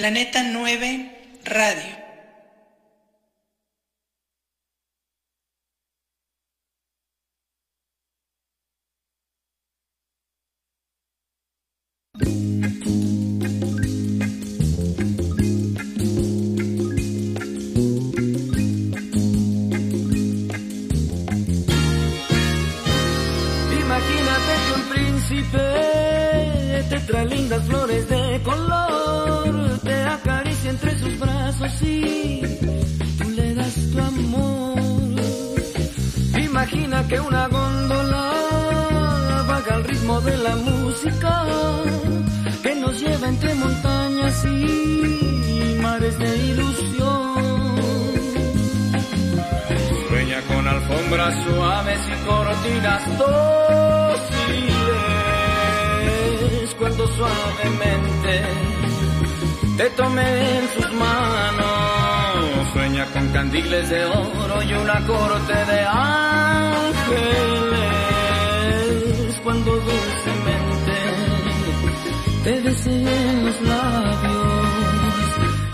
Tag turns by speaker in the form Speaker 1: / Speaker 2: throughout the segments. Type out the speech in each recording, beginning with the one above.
Speaker 1: Planeta 9 Radio.
Speaker 2: Y mares de ilusión. Sueña con alfombras suaves y cortinas dóciles cuando suavemente te tome en sus manos. Sueña con candiles de oro y una corte de ángeles cuando dulcemente te deseen los labios.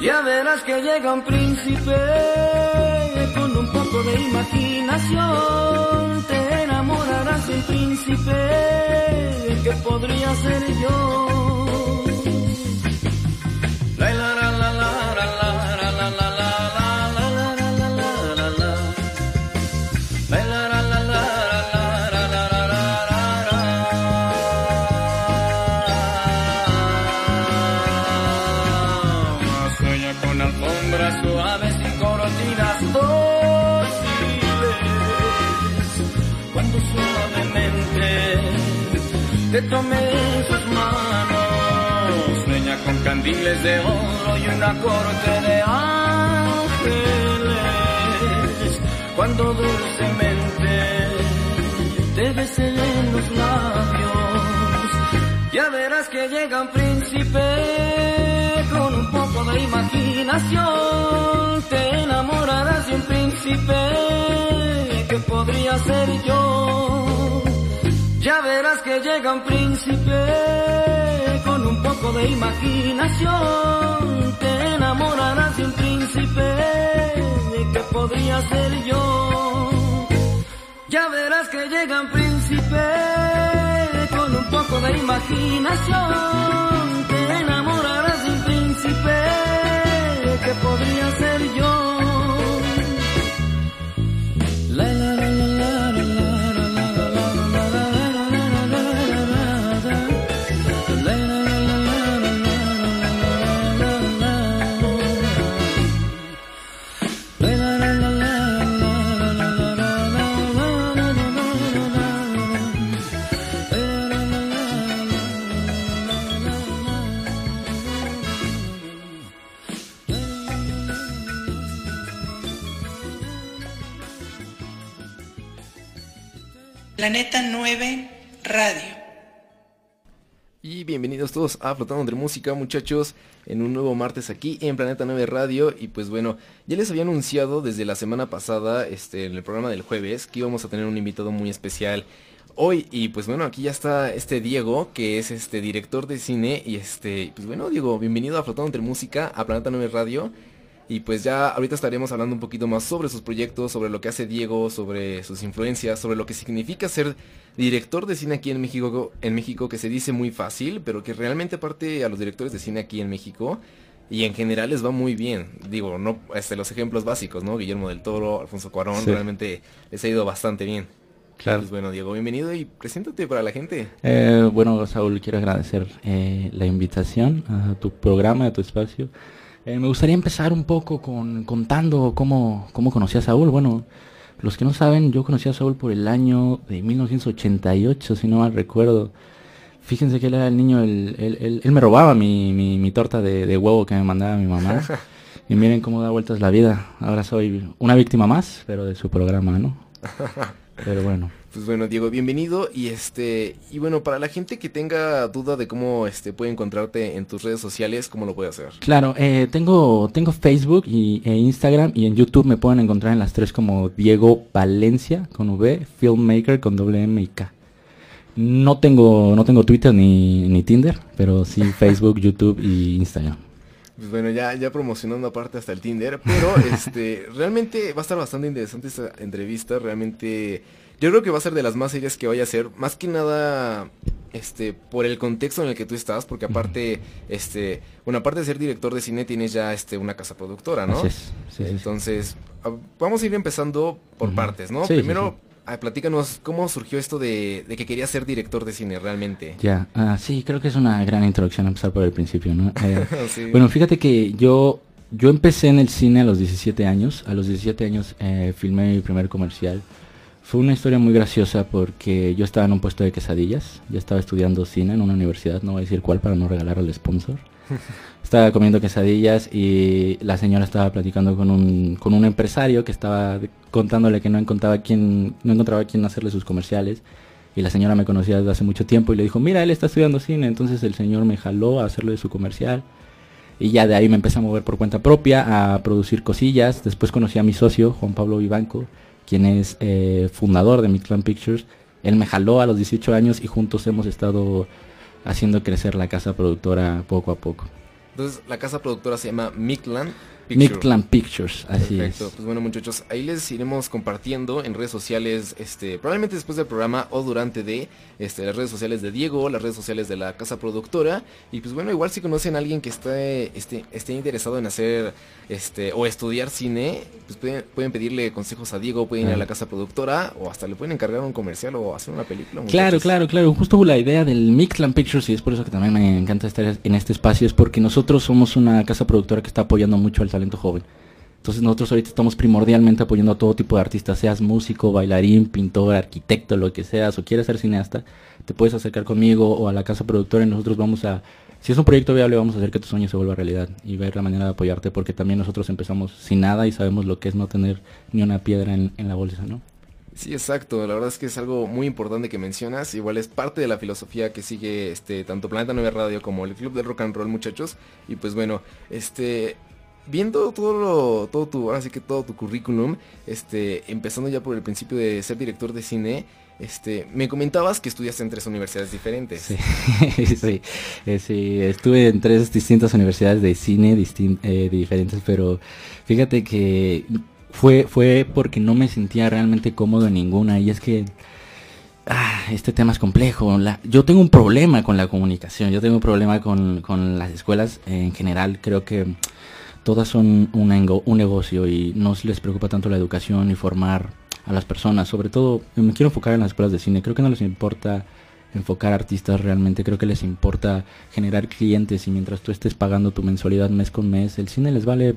Speaker 2: Ya verás que llega un príncipe con un poco de imaginación. Te enamorarás de un príncipe que podría ser yo. En sus manos. Sueña con candiles de oro y una corte de ángeles cuando dulcemente te besen los labios. Ya verás que llega un príncipe con un poco de imaginación. Te enamorarás de un príncipe que podría ser yo. Ya verás que llega un príncipe con un poco de imaginación. Te enamorarás de un príncipe que podría ser yo. Ya verás que llega un príncipe con un poco de imaginación. Te enamorarás de un príncipe que podría ser yo.
Speaker 1: Planeta 9 Radio.
Speaker 3: Y bienvenidos todos a Flotando entre Música, muchachos, en un nuevo martes aquí en Planeta 9 Radio. Y pues bueno, ya les había anunciado desde la semana pasada, este, en el programa del jueves, que íbamos a tener un invitado muy especial hoy. Y pues bueno, aquí ya está este Diego, que es este director de cine. Y este, pues bueno, Diego, bienvenido a Flotando entre Música, a Planeta 9 Radio. Y pues ya ahorita estaremos hablando un poquito más sobre sus proyectos, sobre lo que hace Diego, sobre sus influencias, sobre lo que significa ser director de cine aquí en México, en México que se dice muy fácil, pero que realmente aparte a los directores de cine aquí en México y en general les va muy bien. Digo, no este los ejemplos básicos, ¿no? Guillermo del Toro, Alfonso Cuarón,
Speaker 4: Sí.
Speaker 3: realmente les ha ido bastante bien.
Speaker 4: Claro.
Speaker 3: Pues bueno, Diego, bienvenido y preséntate para la gente.
Speaker 4: Eh, bueno, Saúl, quiero agradecer eh, la invitación a tu programa, a tu espacio. Eh, me gustaría empezar un poco con contando cómo, cómo conocí a Saúl. Bueno, los que no saben, yo conocí a Saúl por el año de 1988, si no mal recuerdo. Fíjense que él era el niño, él, él- él- él me robaba mi, mi- mi torta de, de huevo que me mandaba mi mamá. y miren cómo da vueltas la vida. Ahora soy una víctima más, pero de su programa, ¿no? Pero bueno.
Speaker 3: Pues bueno, Diego, bienvenido y este y bueno, para la gente que tenga duda de cómo este puede encontrarte en tus redes sociales, ¿cómo lo puede hacer?
Speaker 4: Claro, eh, tengo, tengo Facebook y, e Instagram y en YouTube me pueden encontrar en las tres como Diego Valencia con V, Filmmaker con doble M y K. No tengo, no tengo Twitter ni, ni Tinder, pero sí Facebook, YouTube y Instagram.
Speaker 3: Pues bueno, ya, ya promocionando aparte hasta el Tinder, pero este, realmente va a estar bastante interesante esta entrevista, realmente yo creo que va a ser de las más serias que vaya a ser, más que nada este por el contexto en el que tú estás, porque aparte este, bueno, aparte de ser director de cine tienes ya este una casa productora, ¿no?
Speaker 4: Así es, sí.
Speaker 3: Entonces, vamos a ir empezando por partes, ¿no?
Speaker 4: Sí,
Speaker 3: Primero, platícanos cómo surgió esto de, de que querías ser director de cine realmente.
Speaker 4: Ya, ah, sí, creo que es una gran introducción empezar por el principio, ¿no? Eh,
Speaker 3: Sí.
Speaker 4: Bueno, fíjate que yo, yo empecé en el cine a los 17 años. A los 17 años eh, filmé mi primer comercial. Fue una historia muy graciosa porque yo estaba en un puesto de quesadillas. Ya estaba estudiando cine en una universidad, no voy a decir cuál para no regalar al sponsor. estaba comiendo quesadillas y la señora estaba platicando con un, con un empresario que estaba contándole que no encontraba quién, no encontraba quién hacerle sus comerciales. Y la señora me conocía desde hace mucho tiempo y le dijo, mira, él está estudiando cine. Entonces el señor me jaló a hacerle su comercial. Y ya de ahí me empecé a mover por cuenta propia, a producir cosillas. Después conocí a mi socio, Juan Pablo Vivanco, quien es eh, fundador de Mictlan Pictures. Él me jaló a los 18 años y juntos hemos estado haciendo crecer la casa productora poco a poco.
Speaker 3: Entonces, la casa productora se llama Mictlan Picture.
Speaker 4: Mictlan Pictures, así
Speaker 3: Perfecto.
Speaker 4: es.
Speaker 3: Pues bueno, muchachos, ahí les iremos compartiendo en redes sociales, este, probablemente después del programa o durante de este, las redes sociales de Diego, las redes sociales de la casa productora. Y pues bueno, igual si conocen a alguien que esté, este, esté interesado en hacer este, o estudiar cine, pues pueden, pueden pedirle consejos a Diego, pueden ir a la casa productora o hasta le pueden encargar un comercial o hacer una película.
Speaker 4: Claro,
Speaker 3: muchachos.
Speaker 4: claro, claro. Justo la idea del Mictlan Pictures, y es por eso que también me encanta estar en este espacio, es porque nosotros somos una casa productora que está apoyando mucho al talento joven. Entonces nosotros ahorita estamos primordialmente apoyando a todo tipo de artistas, seas músico, bailarín, pintor, arquitecto, lo que seas, o quieres ser cineasta, te puedes acercar conmigo o a la casa productora y nosotros vamos a, si es un proyecto viable, vamos a hacer que tu sueño se vuelva realidad y ver la manera de apoyarte, porque también nosotros empezamos sin nada y sabemos lo que es no tener ni una piedra en, en la bolsa, ¿no?
Speaker 3: Sí, exacto. La verdad es que es algo muy importante que mencionas. Igual es parte de la filosofía que sigue este tanto Planeta 9 Radio como el Club del Rock and Roll, muchachos. Y pues bueno, este viendo todo lo, todo tu, ahora sí que todo tu currículum, este, empezando ya por el principio de ser director de cine, este, me comentabas que estudiaste en tres universidades diferentes.
Speaker 4: Sí, eh, sí, estuve en tres distintas universidades de cine eh, diferentes, pero fíjate que fue, fue porque no me sentía realmente cómodo en ninguna y es que ah, este tema es complejo. Yo tengo un problema con la comunicación, yo tengo un problema con, con las escuelas en general, creo que todas son un, un negocio y no les preocupa tanto la educación y formar a las personas. Sobre todo, me quiero enfocar en las escuelas de cine. Creo que no les importa enfocar artistas realmente. Creo que les importa generar clientes y mientras tú estés pagando tu mensualidad mes con mes, el cine les vale...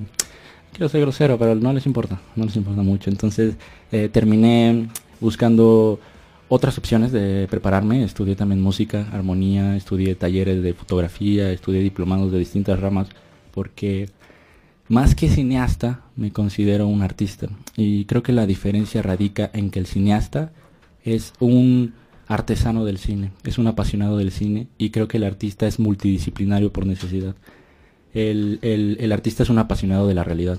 Speaker 4: Quiero ser grosero, pero no les importa, no les importa mucho. Entonces eh, terminé buscando otras opciones de prepararme. Estudié también música, armonía, estudié talleres de fotografía, estudié diplomados de distintas ramas, porque más que cineasta, me considero un artista. Y creo que la diferencia radica en que el cineasta es un artesano del cine, es un apasionado del cine y creo que el artista es multidisciplinario por necesidad. El, el- el artista es un apasionado de la realidad.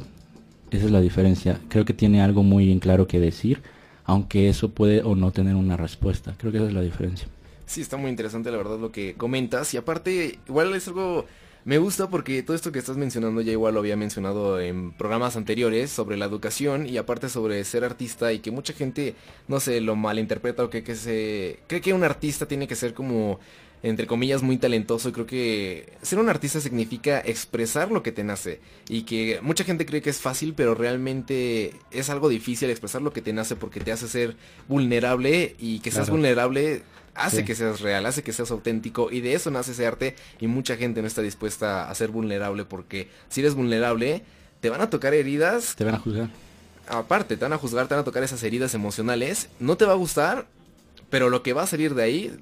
Speaker 4: Esa es la diferencia. Creo que tiene algo muy en claro que decir, aunque eso puede o no tener una respuesta. Creo que esa es la diferencia.
Speaker 3: Sí, está muy interesante la verdad lo que comentas y aparte igual es algo me gusta porque todo esto que estás mencionando ya igual lo había mencionado en programas anteriores sobre la educación y aparte sobre ser artista y que mucha gente no sé lo malinterpreta o que, que se cree que un artista tiene que ser como entre comillas muy talentoso y creo que ser un artista significa expresar lo que te nace y que mucha gente cree que es fácil pero realmente es algo difícil expresar lo que te nace porque te hace ser vulnerable y que seas
Speaker 4: Claro.
Speaker 3: vulnerable hace
Speaker 4: Sí.
Speaker 3: que seas real, hace que seas auténtico y de eso nace ese arte y mucha gente no está dispuesta a ser vulnerable porque si eres vulnerable te van a tocar heridas,
Speaker 4: ¿Te van a juzgar?
Speaker 3: aparte te van a juzgar, te van a tocar esas heridas emocionales, no te va a gustar, pero lo que va a salir de ahí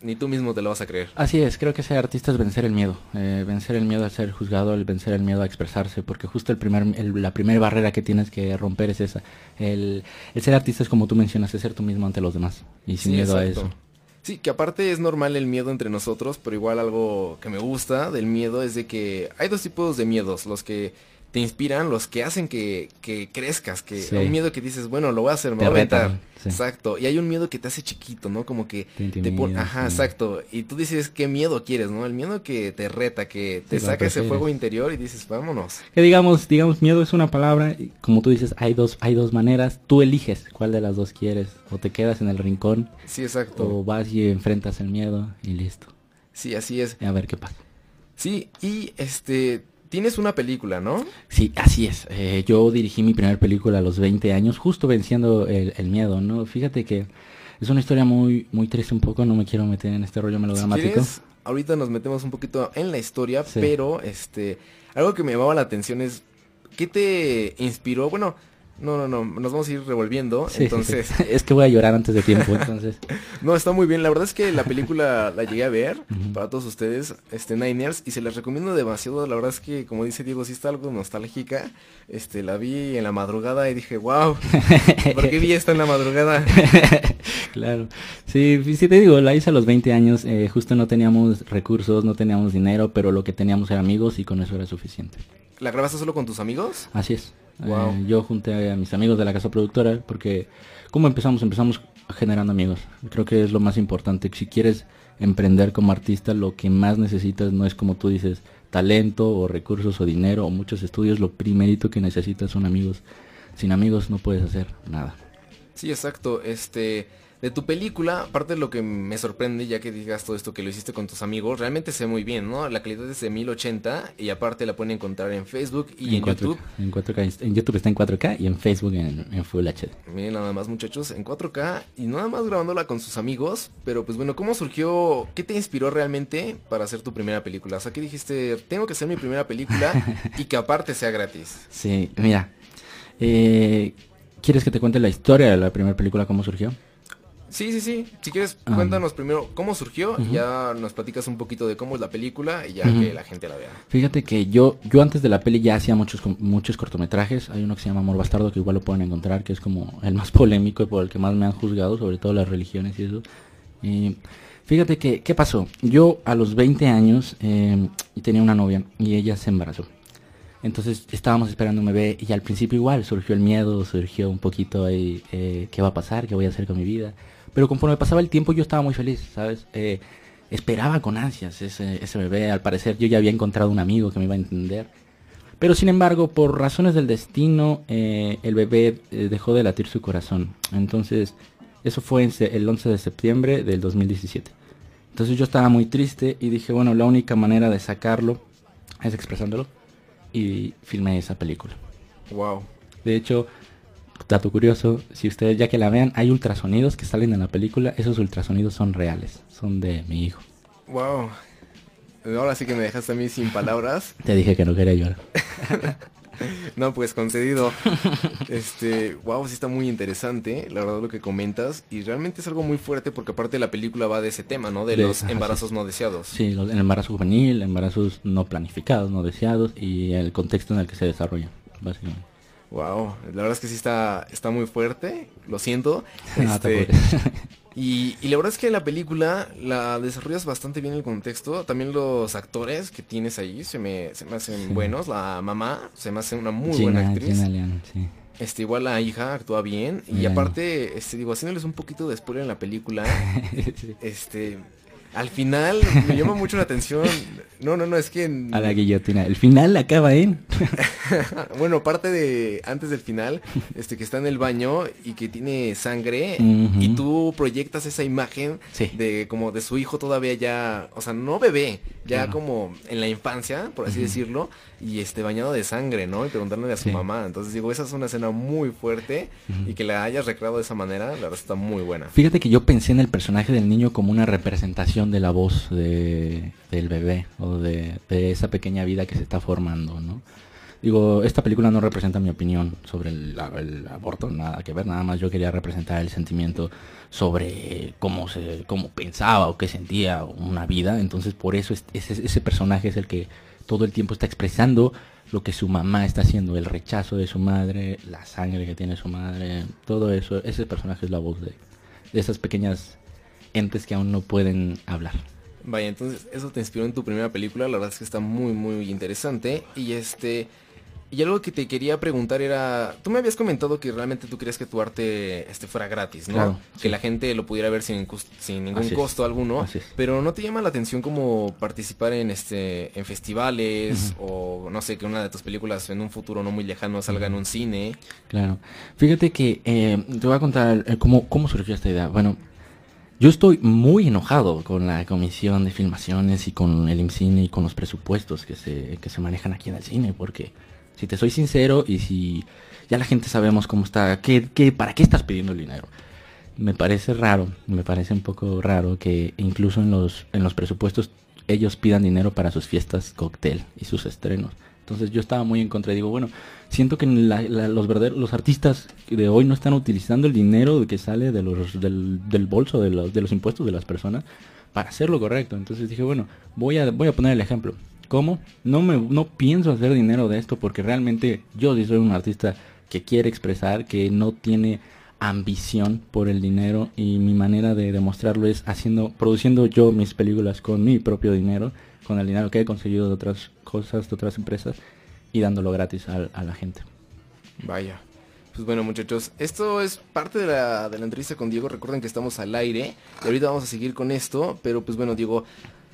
Speaker 3: ni tú mismo te lo vas a creer.
Speaker 4: Así es, creo que ser artista es vencer el miedo, eh, vencer el miedo a ser juzgado, el vencer el miedo a expresarse, porque justo el primer, el- la primera barrera que tienes que romper es esa. El, el ser artista es como tú mencionas, es ser tú mismo ante los demás y sin
Speaker 3: Sí,
Speaker 4: miedo
Speaker 3: exacto.
Speaker 4: a eso.
Speaker 3: Sí, que aparte es normal el miedo entre nosotros, pero igual algo que me gusta del miedo es de que hay dos tipos de miedos, los que te inspiran, los que hacen que, que crezcas, que
Speaker 4: Sí.
Speaker 3: un miedo que dices, bueno, lo voy a hacer, me
Speaker 4: Te
Speaker 3: voy a aventar.
Speaker 4: sí.
Speaker 3: Exacto. Y hay un miedo que te hace chiquito, ¿no? Como que
Speaker 4: Te
Speaker 3: te pone, ajá,
Speaker 4: sí.
Speaker 3: exacto. Y tú dices, ¿qué miedo quieres, no? El miedo que te reta, que te saca ese fuego interior y dices, vámonos.
Speaker 4: Que digamos, digamos, miedo es una palabra, y como tú dices, hay dos, hay dos maneras, tú eliges cuál de las dos quieres, o te quedas en el rincón,
Speaker 3: Sí, exacto.
Speaker 4: o vas y enfrentas el miedo y listo.
Speaker 3: Sí, así es.
Speaker 4: Y a ver qué pasa.
Speaker 3: Sí, y este, tienes una película, ¿no?
Speaker 4: Sí, así es. Eh, yo dirigí mi primera película a los 20 años, justo venciendo el, el miedo, ¿no? Fíjate que es una historia muy, muy triste un poco, no me quiero meter en este rollo
Speaker 3: Si
Speaker 4: melodramático.
Speaker 3: quieres, ahorita nos metemos un poquito en la historia,
Speaker 4: Sí.
Speaker 3: pero este, algo que me llamaba la atención es, ¿qué te inspiró? Bueno, no, no, no, nos vamos a ir revolviendo,
Speaker 4: Sí, sí, sí.
Speaker 3: entonces,
Speaker 4: es que voy a llorar antes de tiempo, entonces.
Speaker 3: no, está muy bien, la verdad es que la película la llegué a ver para todos ustedes, este, Niners, y se las recomiendo demasiado, la verdad es que, como dice Diego, sí está algo nostálgica, este, la vi en la madrugada y dije, wow, ¿por qué vi esto en la madrugada?
Speaker 4: claro. Sí, sí te digo, la hice a los 20 años, eh, justo no teníamos recursos, no teníamos dinero, pero lo que teníamos era amigos y con eso era suficiente.
Speaker 3: ¿La grabaste solo con tus amigos?
Speaker 4: Así es.
Speaker 3: Wow.
Speaker 4: Eh, yo junté a mis amigos de la casa productora porque, ¿cómo empezamos? Empezamos generando amigos. Creo que es lo más importante. Si quieres emprender como artista, lo que más necesitas no es como tú dices, talento o recursos o dinero o muchos estudios. Lo primerito que necesitas son amigos. Sin amigos no puedes hacer nada.
Speaker 3: Sí, exacto. Este, de tu película, aparte de lo que me sorprende, ya que digas todo esto que lo hiciste con tus amigos, realmente se ve muy bien, ¿no? La calidad es de 1080 y aparte la pueden encontrar en Facebook y en,
Speaker 4: 4K,
Speaker 3: YouTube.
Speaker 4: En 4K. En YouTube está en 4K y en Facebook en, en Full HD.
Speaker 3: Miren nada más muchachos, en 4K y nada más grabándola con sus amigos. Pero pues bueno, ¿cómo surgió? ¿Qué te inspiró realmente para hacer tu primera película? O sea, ¿qué dijiste? Tengo que hacer mi primera película y que aparte sea gratis.
Speaker 4: Sí, mira. eh, ¿Quieres que te cuente la historia de la primera película, cómo surgió?
Speaker 3: Sí, sí, sí. Si quieres, cuéntanos primero cómo surgió y ya nos platicas un poquito de cómo es la película y ya que la gente la vea.
Speaker 4: Fíjate que yo, yo antes de la peli ya hacía muchos, muchos cortometrajes. Hay uno que se llama Amor Bastardo que igual lo pueden encontrar, que es como el más polémico y por el que más me han juzgado, sobre todo las religiones y eso. Y fíjate que, ¿qué pasó? Yo a los 20 años eh, tenía una novia y ella se embarazó. Entonces estábamos esperando un bebé y al principio igual surgió el miedo, surgió un poquito ahí, eh, ¿qué va a pasar? ¿Qué voy a hacer con mi vida? Pero conforme pasaba el tiempo yo estaba muy feliz, ¿sabes? Eh, esperaba con ansias ese, ese bebé, al parecer yo ya había encontrado un amigo que me iba a entender. Pero sin embargo, por razones del destino, eh, el bebé eh, dejó de latir su corazón. Entonces, eso fue el 11 de septiembre del 2017. Entonces yo estaba muy triste y dije, bueno, la única manera de sacarlo es expresándolo. Y filmé esa película.
Speaker 3: Wow.
Speaker 4: De hecho, dato curioso, si ustedes ya que la vean, hay ultrasonidos que salen en la película. Esos ultrasonidos son reales, son de mi hijo.
Speaker 3: Wow. Ahora sí que me dejaste a mí sin palabras.
Speaker 4: Te dije que no quería llorar.
Speaker 3: No, pues concedido. Este, wow, sí está muy interesante, la verdad lo que comentas. Y realmente es algo muy fuerte porque aparte la película va de ese tema, ¿no? De,
Speaker 4: De-
Speaker 3: los embarazos no deseados.
Speaker 4: Sí, los- el embarazo juvenil, embarazos no planificados, no deseados y el contexto en el que se desarrolla, básicamente.
Speaker 3: Wow, la verdad es que sí está, está muy fuerte, lo siento.
Speaker 4: Te
Speaker 3: Este, y, y la verdad es que la película la desarrollas bastante bien el contexto. También los actores que tienes ahí se me, se me hacen
Speaker 4: Sí.
Speaker 3: buenos. La mamá se me hace una muy
Speaker 4: Gina-
Speaker 3: buena actriz.
Speaker 4: Sí.
Speaker 3: Este, igual la hija actúa bien. Y
Speaker 4: Bien.
Speaker 3: aparte, este, digo, haciéndoles un poquito de spoiler en la película,
Speaker 4: Sí.
Speaker 3: este, al final me llama mucho la atención. No, no, no, es que... en-
Speaker 4: A la guillotina. El final acaba en...
Speaker 3: bueno, parte de antes del final, este que está en el baño y que tiene sangre y tú proyectas esa imagen
Speaker 4: Sí.
Speaker 3: de como de su hijo todavía ya, o sea, no bebé, ya
Speaker 4: Claro.
Speaker 3: como en la infancia, por así decirlo, y este bañado de sangre, ¿no? Y preguntándole a su
Speaker 4: Sí.
Speaker 3: mamá. Entonces digo, esa es una escena muy fuerte y que la hayas recreado de esa manera, la verdad está muy buena.
Speaker 4: Fíjate que yo pensé en el personaje del niño como una representación de la voz de, del bebé o de, de esa pequeña vida que se está formando, ¿no? Digo, esta película no representa mi opinión sobre el, el aborto, nada que ver, nada más yo quería representar el sentimiento sobre cómo se, cómo pensaba o qué sentía una vida, entonces por eso es- ese, ese personaje es el que todo el tiempo está expresando lo que su mamá está haciendo, el rechazo de su madre, la sangre que tiene su madre, todo eso, ese personaje es la voz de, de esas pequeñas entes que aún no pueden hablar.
Speaker 3: Vaya, entonces eso te inspiró en tu primera película, la verdad es que está muy muy interesante. Y este Y algo que te quería preguntar era, tú me habías comentado que realmente tú querías que tu arte este fuera gratis, ¿no?
Speaker 4: Claro,
Speaker 3: que
Speaker 4: sí.
Speaker 3: la gente lo pudiera ver sin, sin ningún
Speaker 4: Así es,
Speaker 3: costo alguno.
Speaker 4: así es.
Speaker 3: Pero ¿no te llama la atención como participar en este en festivales o no sé, que una de tus películas en un futuro no muy lejano salga en un cine?
Speaker 4: Claro. Fíjate que eh, te voy a contar eh, cómo, cómo surgió esta idea. Bueno, yo estoy muy enojado con la comisión de filmaciones y con el IMCINE y con los presupuestos que se, que se manejan aquí en el cine, porque si te soy sincero y si ya la gente sabemos cómo está, ¿qué, qué, ¿para qué estás pidiendo el dinero? Me parece raro, me parece un poco raro que incluso en los, en los presupuestos ellos pidan dinero para sus fiestas cóctel y sus estrenos. Entonces yo estaba muy en contra y digo, bueno, siento que la- los verdaderos, artistas de hoy no están utilizando el dinero que sale de los, del, del bolso de los, de los impuestos de las personas para hacer lo correcto. Entonces dije, bueno, voy a, voy a poner el ejemplo. ¿Cómo? No me no pienso hacer dinero de esto porque realmente yo soy un artista que quiere expresar, que no tiene ambición por el dinero y mi manera de demostrarlo es haciendo, produciendo yo mis películas con mi propio dinero, con el dinero que he conseguido de otras cosas, de otras empresas y dándolo gratis al- a, la gente.
Speaker 3: Vaya. Pues bueno, muchachos, esto es parte de la entrevista con Diego. Recuerden que estamos al aire y ahorita vamos a seguir con esto. Pero pues bueno, Diego,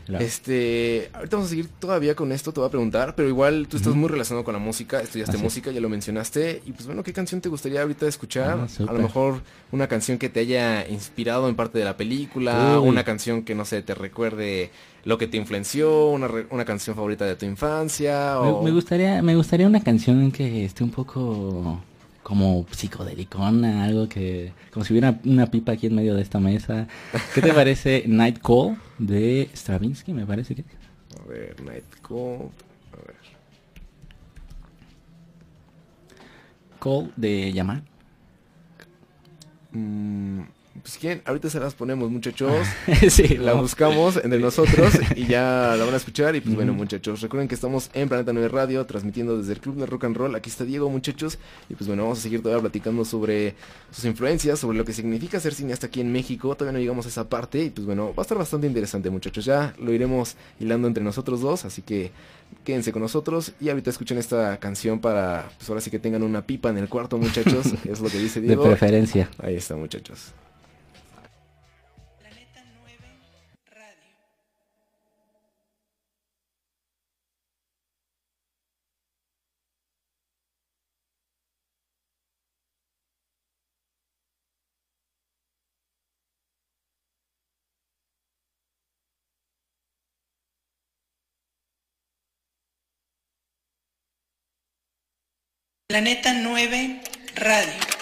Speaker 4: Claro.
Speaker 3: este, ahorita vamos a seguir todavía con esto, te voy a preguntar. Pero igual tú estás muy relacionado con la música, estudiaste
Speaker 4: Así es.
Speaker 3: música, ya lo mencionaste. Y pues bueno, ¿qué canción te gustaría ahorita escuchar?
Speaker 4: Ah,
Speaker 3: a lo mejor una canción que te haya inspirado en parte de la película,
Speaker 4: Uy.
Speaker 3: una canción que no sé, te recuerde lo que te influenció, una, re- una canción favorita de tu infancia.
Speaker 4: Me, me gustaría, me gustaría una canción que esté un poco como psicodelicona, algo que, como si hubiera una pipa aquí en medio de esta mesa. ¿Qué te parece Night Call de Stravinsky? Me parece que.
Speaker 3: A ver, Night Cold. A ver.
Speaker 4: Call de Yamal.
Speaker 3: Mm, pues quién, ahorita se las ponemos muchachos,
Speaker 4: sí,
Speaker 3: la buscamos entre nosotros y ya la van a escuchar. Y pues bueno muchachos, recuerden que estamos en Planeta 9 Radio transmitiendo desde el Club de Rock and Roll, aquí está Diego muchachos. Y pues bueno vamos a seguir todavía platicando sobre sus influencias, sobre lo que significa ser cineasta aquí en México, todavía no llegamos a esa parte y pues bueno va a estar bastante interesante muchachos, ya lo iremos hilando entre nosotros dos, así que quédense con nosotros. Y ahorita escuchen esta canción para pues ahora sí que tengan una pipa en el cuarto muchachos, es lo que dice
Speaker 4: De
Speaker 3: Diego.
Speaker 4: preferencia.
Speaker 3: Ahí está muchachos.
Speaker 1: Planeta 9 Radio.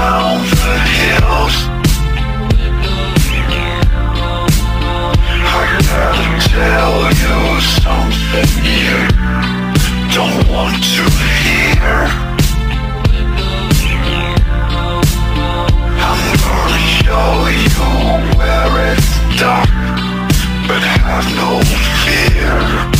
Speaker 1: down the hills
Speaker 5: I
Speaker 1: gotta tell you
Speaker 3: something you don't
Speaker 6: want to hear I'm gonna show you where it's dark But have no fear.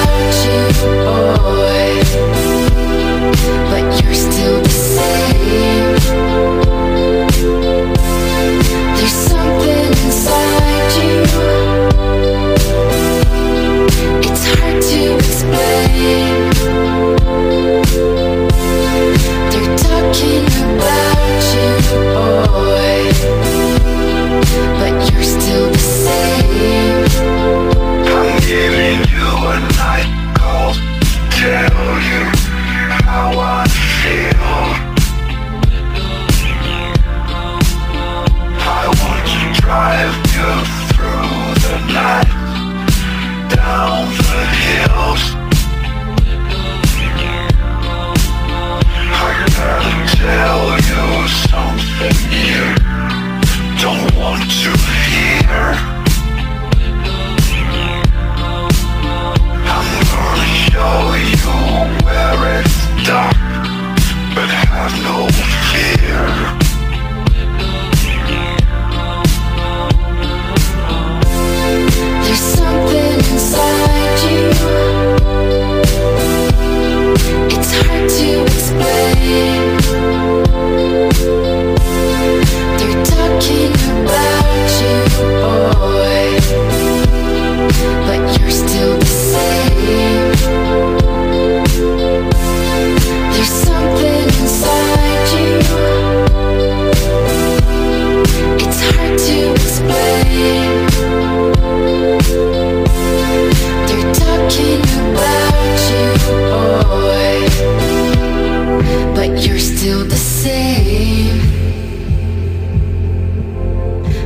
Speaker 7: Still the same.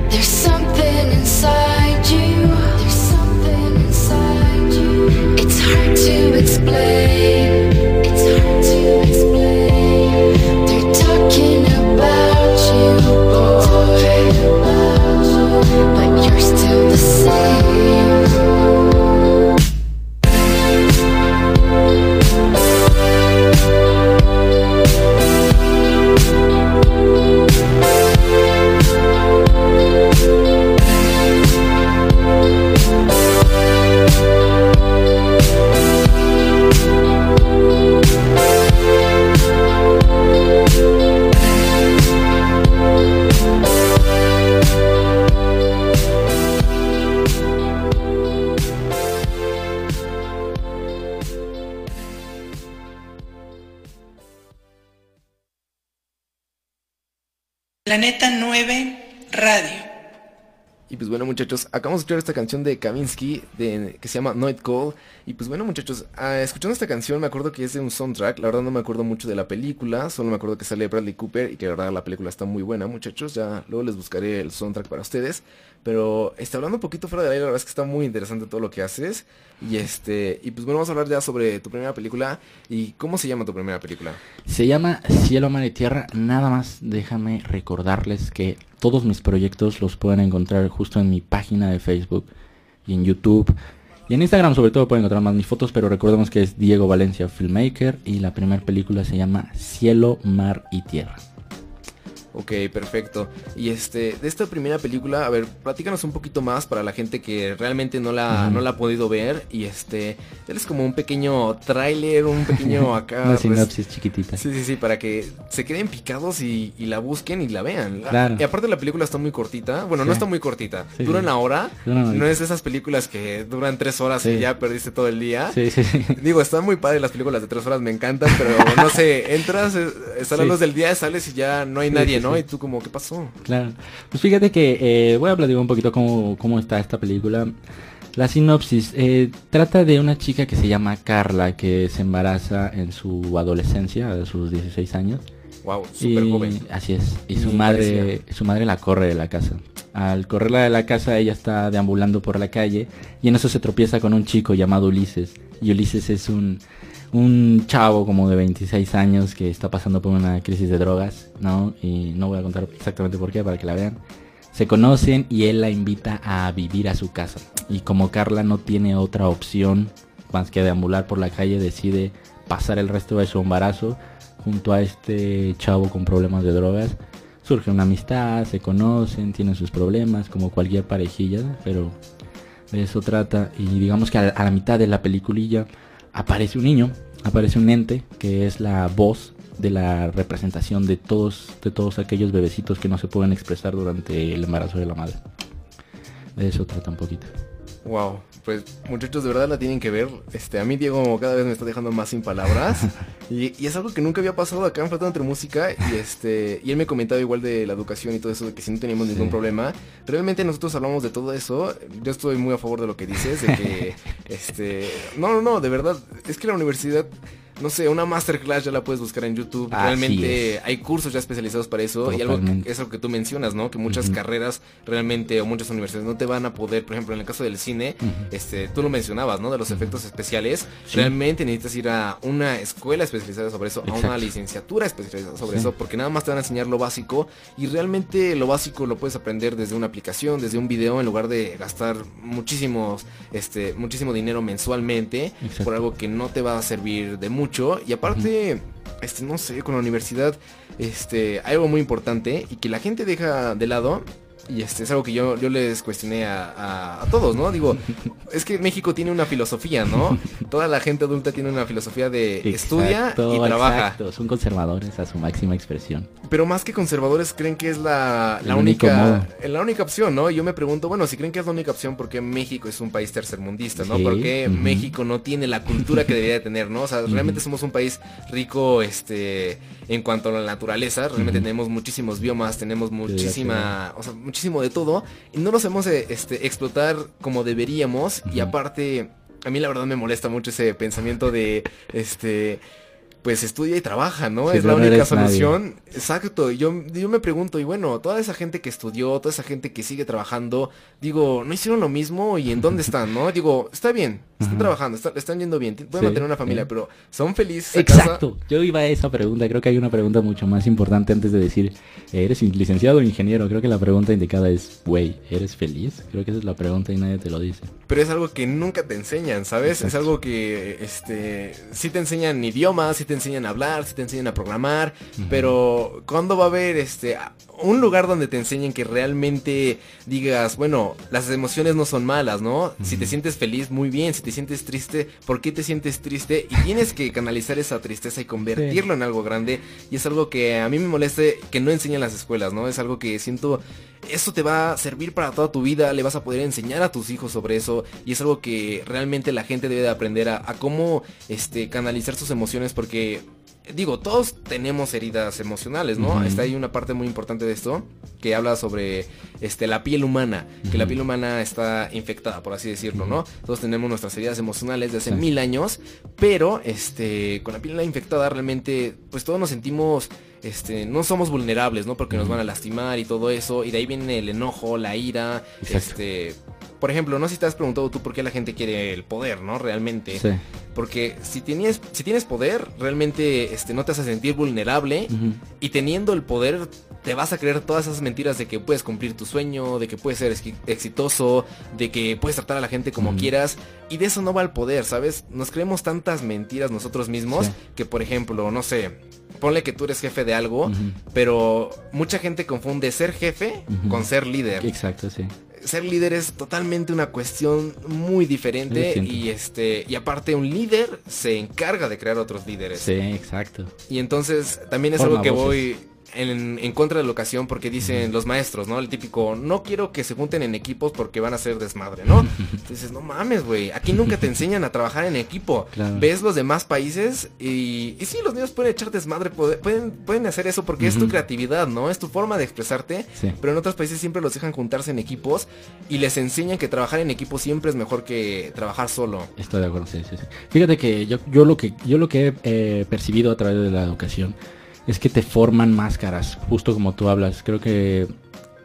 Speaker 7: There's something inside you. There's something inside you. It's hard to explain. It's hard to explain. They're talking about you, boy. But you're still the same.
Speaker 3: Muchachos, acabamos de escuchar esta canción de Kavinsky de, que se llama Night Call. Y pues bueno muchachos, ah, escuchando esta canción me acuerdo que es de un soundtrack, la verdad no me acuerdo mucho de la película, solo me acuerdo que sale Bradley Cooper y que la verdad la película está muy buena muchachos, ya luego les buscaré el soundtrack para ustedes. Pero está hablando un poquito fuera de aire, la verdad es que está muy interesante todo lo que haces. Y este, y pues bueno, vamos a hablar ya sobre tu primera película. ¿Y cómo se llama tu primera película?
Speaker 4: Se llama Cielo, Mar y Tierra. Nada más déjame recordarles que todos mis proyectos los pueden encontrar justo en mi página de Facebook y en YouTube. Y en Instagram sobre todo pueden encontrar más mis fotos, pero recordemos que es Diego Valencia Filmmaker y la primera película se llama Cielo, Mar y Tierra.
Speaker 3: Ok, perfecto. Y este, de esta primera película, a ver, platícanos un poquito más para la gente que realmente no la, no la ha podido ver. Y este, es como un pequeño tráiler, un pequeño acá.
Speaker 4: Una
Speaker 3: pues,
Speaker 4: sinopsis chiquitita.
Speaker 3: Sí, sí, sí, para que se queden picados y, y la busquen y la vean.
Speaker 4: Claro.
Speaker 3: Y aparte la película está muy cortita. Bueno, no está muy cortita.
Speaker 4: Sí,
Speaker 3: Dura una hora. No es de esas películas que duran tres horas
Speaker 4: Sí.
Speaker 3: y ya perdiste todo el día.
Speaker 4: Sí, sí, sí.
Speaker 3: Digo, están muy padres las películas de tres horas, me encantan, pero no sé, entras, eh, las
Speaker 4: Sí.
Speaker 3: luz del día, sales y ya no hay nadie, ¿no? Y tú como, ¿qué pasó?
Speaker 4: Claro. Pues fíjate que eh, voy a platicar un poquito cómo, cómo está esta película. La sinopsis eh, trata de una chica que se llama Carla que se embaraza en su adolescencia, a sus 16 años.
Speaker 3: Wow, súper joven.
Speaker 4: Así es. Y su madre, su madre la corre de la casa. Al correrla de la casa, ella está deambulando por la calle y en eso se tropieza con un chico llamado Ulises. Y Ulises es un, un chavo como de 26 años que está pasando por una crisis de drogas, ¿no? Y no voy a contar exactamente por qué para que la vean. Se conocen y él la invita a vivir a su casa. Y como Carla no tiene otra opción más que deambular por la calle, decide pasar el resto de su embarazo junto a este chavo con problemas de drogas. Surge una amistad, se conocen, tienen sus problemas, como cualquier parejilla, pero de eso trata. Y digamos que a, la mitad de la peliculilla aparece un niño, aparece un ente que es la voz de la representación de todos, de todos aquellos bebecitos que no se pueden expresar durante el embarazo de la madre. De eso trata un poquito.
Speaker 3: Wow, pues muchachos, de verdad la tienen que ver. Este, a mí Diego cada vez me está dejando más sin palabras. y, y es algo que nunca había pasado acá en Flotando Entre Música. Y este, y él me comentaba igual de la educación y todo eso, de que si no teníamos ningún problema. Realmente nosotros hablamos de todo eso. Yo estoy muy a favor de lo que dices, de que, este, no, no, no, de verdad, es que la universidad no sé, una masterclass ya la puedes buscar en YouTube.
Speaker 4: Así
Speaker 3: realmente hay cursos ya especializados para eso. Y algo que, es lo que tú mencionas, ¿no? Que muchas carreras realmente o muchas universidades no te van a poder, por ejemplo, en el caso del cine, este, tú lo mencionabas, ¿no? De los efectos especiales.
Speaker 4: Sí.
Speaker 3: Realmente necesitas ir a una escuela especializada sobre eso, a una licenciatura especializada sobre
Speaker 4: Sí.
Speaker 3: eso, porque nada más te van a enseñar lo básico y realmente lo básico lo puedes aprender desde una aplicación, desde un video, en lugar de gastar muchísimos, este, muchísimo dinero mensualmente
Speaker 4: Exacto.
Speaker 3: por algo que no te va a servir de mucho. Y aparte, este, no sé, con la universidad, este, algo muy importante y que la gente deja de lado. Y este es algo que yo, yo les cuestioné a, a- a todos, ¿no? Digo, es que México tiene una filosofía, ¿no? Toda la gente adulta tiene una filosofía de estudia y trabaja.
Speaker 4: exacto. Son conservadores a su máxima expresión.
Speaker 3: Pero más que conservadores creen que es la, la única
Speaker 4: modo.
Speaker 3: la única opción, ¿no? Y Yo me pregunto, bueno, si creen que es la única opción, ¿por qué México es un país tercermundista, no?
Speaker 4: Sí,
Speaker 3: ¿Por qué. México no tiene la cultura que debería de tener, no? O sea, realmente somos un país rico, este, en cuanto a la naturaleza, realmente tenemos muchísimos biomas, tenemos muchísima, o sea, muchísimo de todo, y no lo hacemos eh, este, explotar como deberíamos, y aparte, a mí la verdad me molesta mucho ese pensamiento de, este, pues estudia y trabaja, ¿no? Es la única
Speaker 4: nadie.
Speaker 3: solución. Exacto, yo, yo me pregunto, y bueno, toda esa gente que estudió, toda esa gente que sigue trabajando, digo, ¿no hicieron lo mismo? ¿Y en dónde están, no? Digo, está bien, están
Speaker 4: Ajá.
Speaker 3: trabajando, está- están yendo bien, pueden
Speaker 4: Sí,
Speaker 3: mantener una familia,
Speaker 4: sí.
Speaker 3: pero ¿son felices? casa?
Speaker 4: Exacto. Yo iba a esa pregunta. Creo que hay una pregunta mucho más importante antes de decir, ¿eres licenciado o ingeniero? Creo que la pregunta indicada es, güey, ¿eres feliz? Creo que esa es la pregunta y nadie te lo dice.
Speaker 3: Pero es algo que nunca te enseñan, ¿sabes? Es algo que, este, sí te enseñan idiomas, sí te enseñan a hablar, sí te enseñan a programar, pero ¿cuándo va a haber, este, un lugar donde te enseñen que realmente digas, bueno, las emociones no son malas, ¿no? Si te sientes feliz, muy bien, si te sientes triste, ¿por qué te sientes triste? Y tienes que canalizar esa tristeza y convertirlo en algo grande, y es algo que a mí me molesta que no enseñan las escuelas, ¿no? Es algo que siento eso te va a servir para toda tu vida, le vas a poder enseñar a tus hijos sobre eso y es algo que realmente la gente debe de aprender a, a cómo este, canalizar sus emociones porque digo, todos tenemos heridas emocionales, ¿no? Está ahí una parte muy importante de esto que habla sobre este la piel humana, que la piel humana está infectada, por así decirlo, ¿no? Todos tenemos nuestras heridas emocionales de hace
Speaker 4: Sí.
Speaker 3: mil años, pero este con la piel infectada realmente pues todos nos sentimos este, no somos vulnerables, ¿no? Porque nos van a lastimar y todo eso, y de ahí viene el enojo, la ira,
Speaker 4: Exacto.
Speaker 3: este, por ejemplo, no sé si te has preguntado tú por qué la gente quiere el poder, ¿no? Realmente.
Speaker 4: Sí.
Speaker 3: Porque si tienes, si tienes poder, realmente este, no te hace sentir vulnerable. Y teniendo el poder, te vas a creer todas esas mentiras de que puedes cumplir tu sueño, de que puedes ser exitoso, de que puedes tratar a la gente como quieras. Y de eso no va el poder, ¿sabes? Nos creemos tantas mentiras nosotros mismos
Speaker 4: Sí.
Speaker 3: que, por ejemplo, no sé, ponle que tú eres jefe de algo, pero mucha gente confunde ser jefe con ser líder
Speaker 4: Exacto, sí.
Speaker 3: Ser líder es totalmente una cuestión muy diferente y este y aparte un líder se encarga de crear otros líderes
Speaker 4: Sí, exacto.
Speaker 3: y entonces también es
Speaker 4: Forma
Speaker 3: algo que
Speaker 4: voces.
Speaker 3: voy en, en contra de la ocasión porque dicen los maestros, ¿no? El típico, no quiero que se junten en equipos porque van a ser desmadre, ¿no? Entonces, no mames, güey, aquí nunca te enseñan a trabajar en equipo.
Speaker 4: Claro.
Speaker 3: Ves los demás países y, y sí, los niños pueden echar desmadre, puede- pueden, pueden hacer eso porque es tu creatividad, ¿no? Es tu forma de expresarte.
Speaker 4: Sí.
Speaker 3: Pero en otros países siempre los dejan juntarse en equipos y les enseñan que trabajar en equipo siempre es mejor que trabajar solo.
Speaker 4: Estoy de acuerdo, sí, sí, sí. Fíjate que yo, yo lo que yo lo que he eh, percibido a través de la educación es que te forman máscaras, justo como tú hablas. Creo que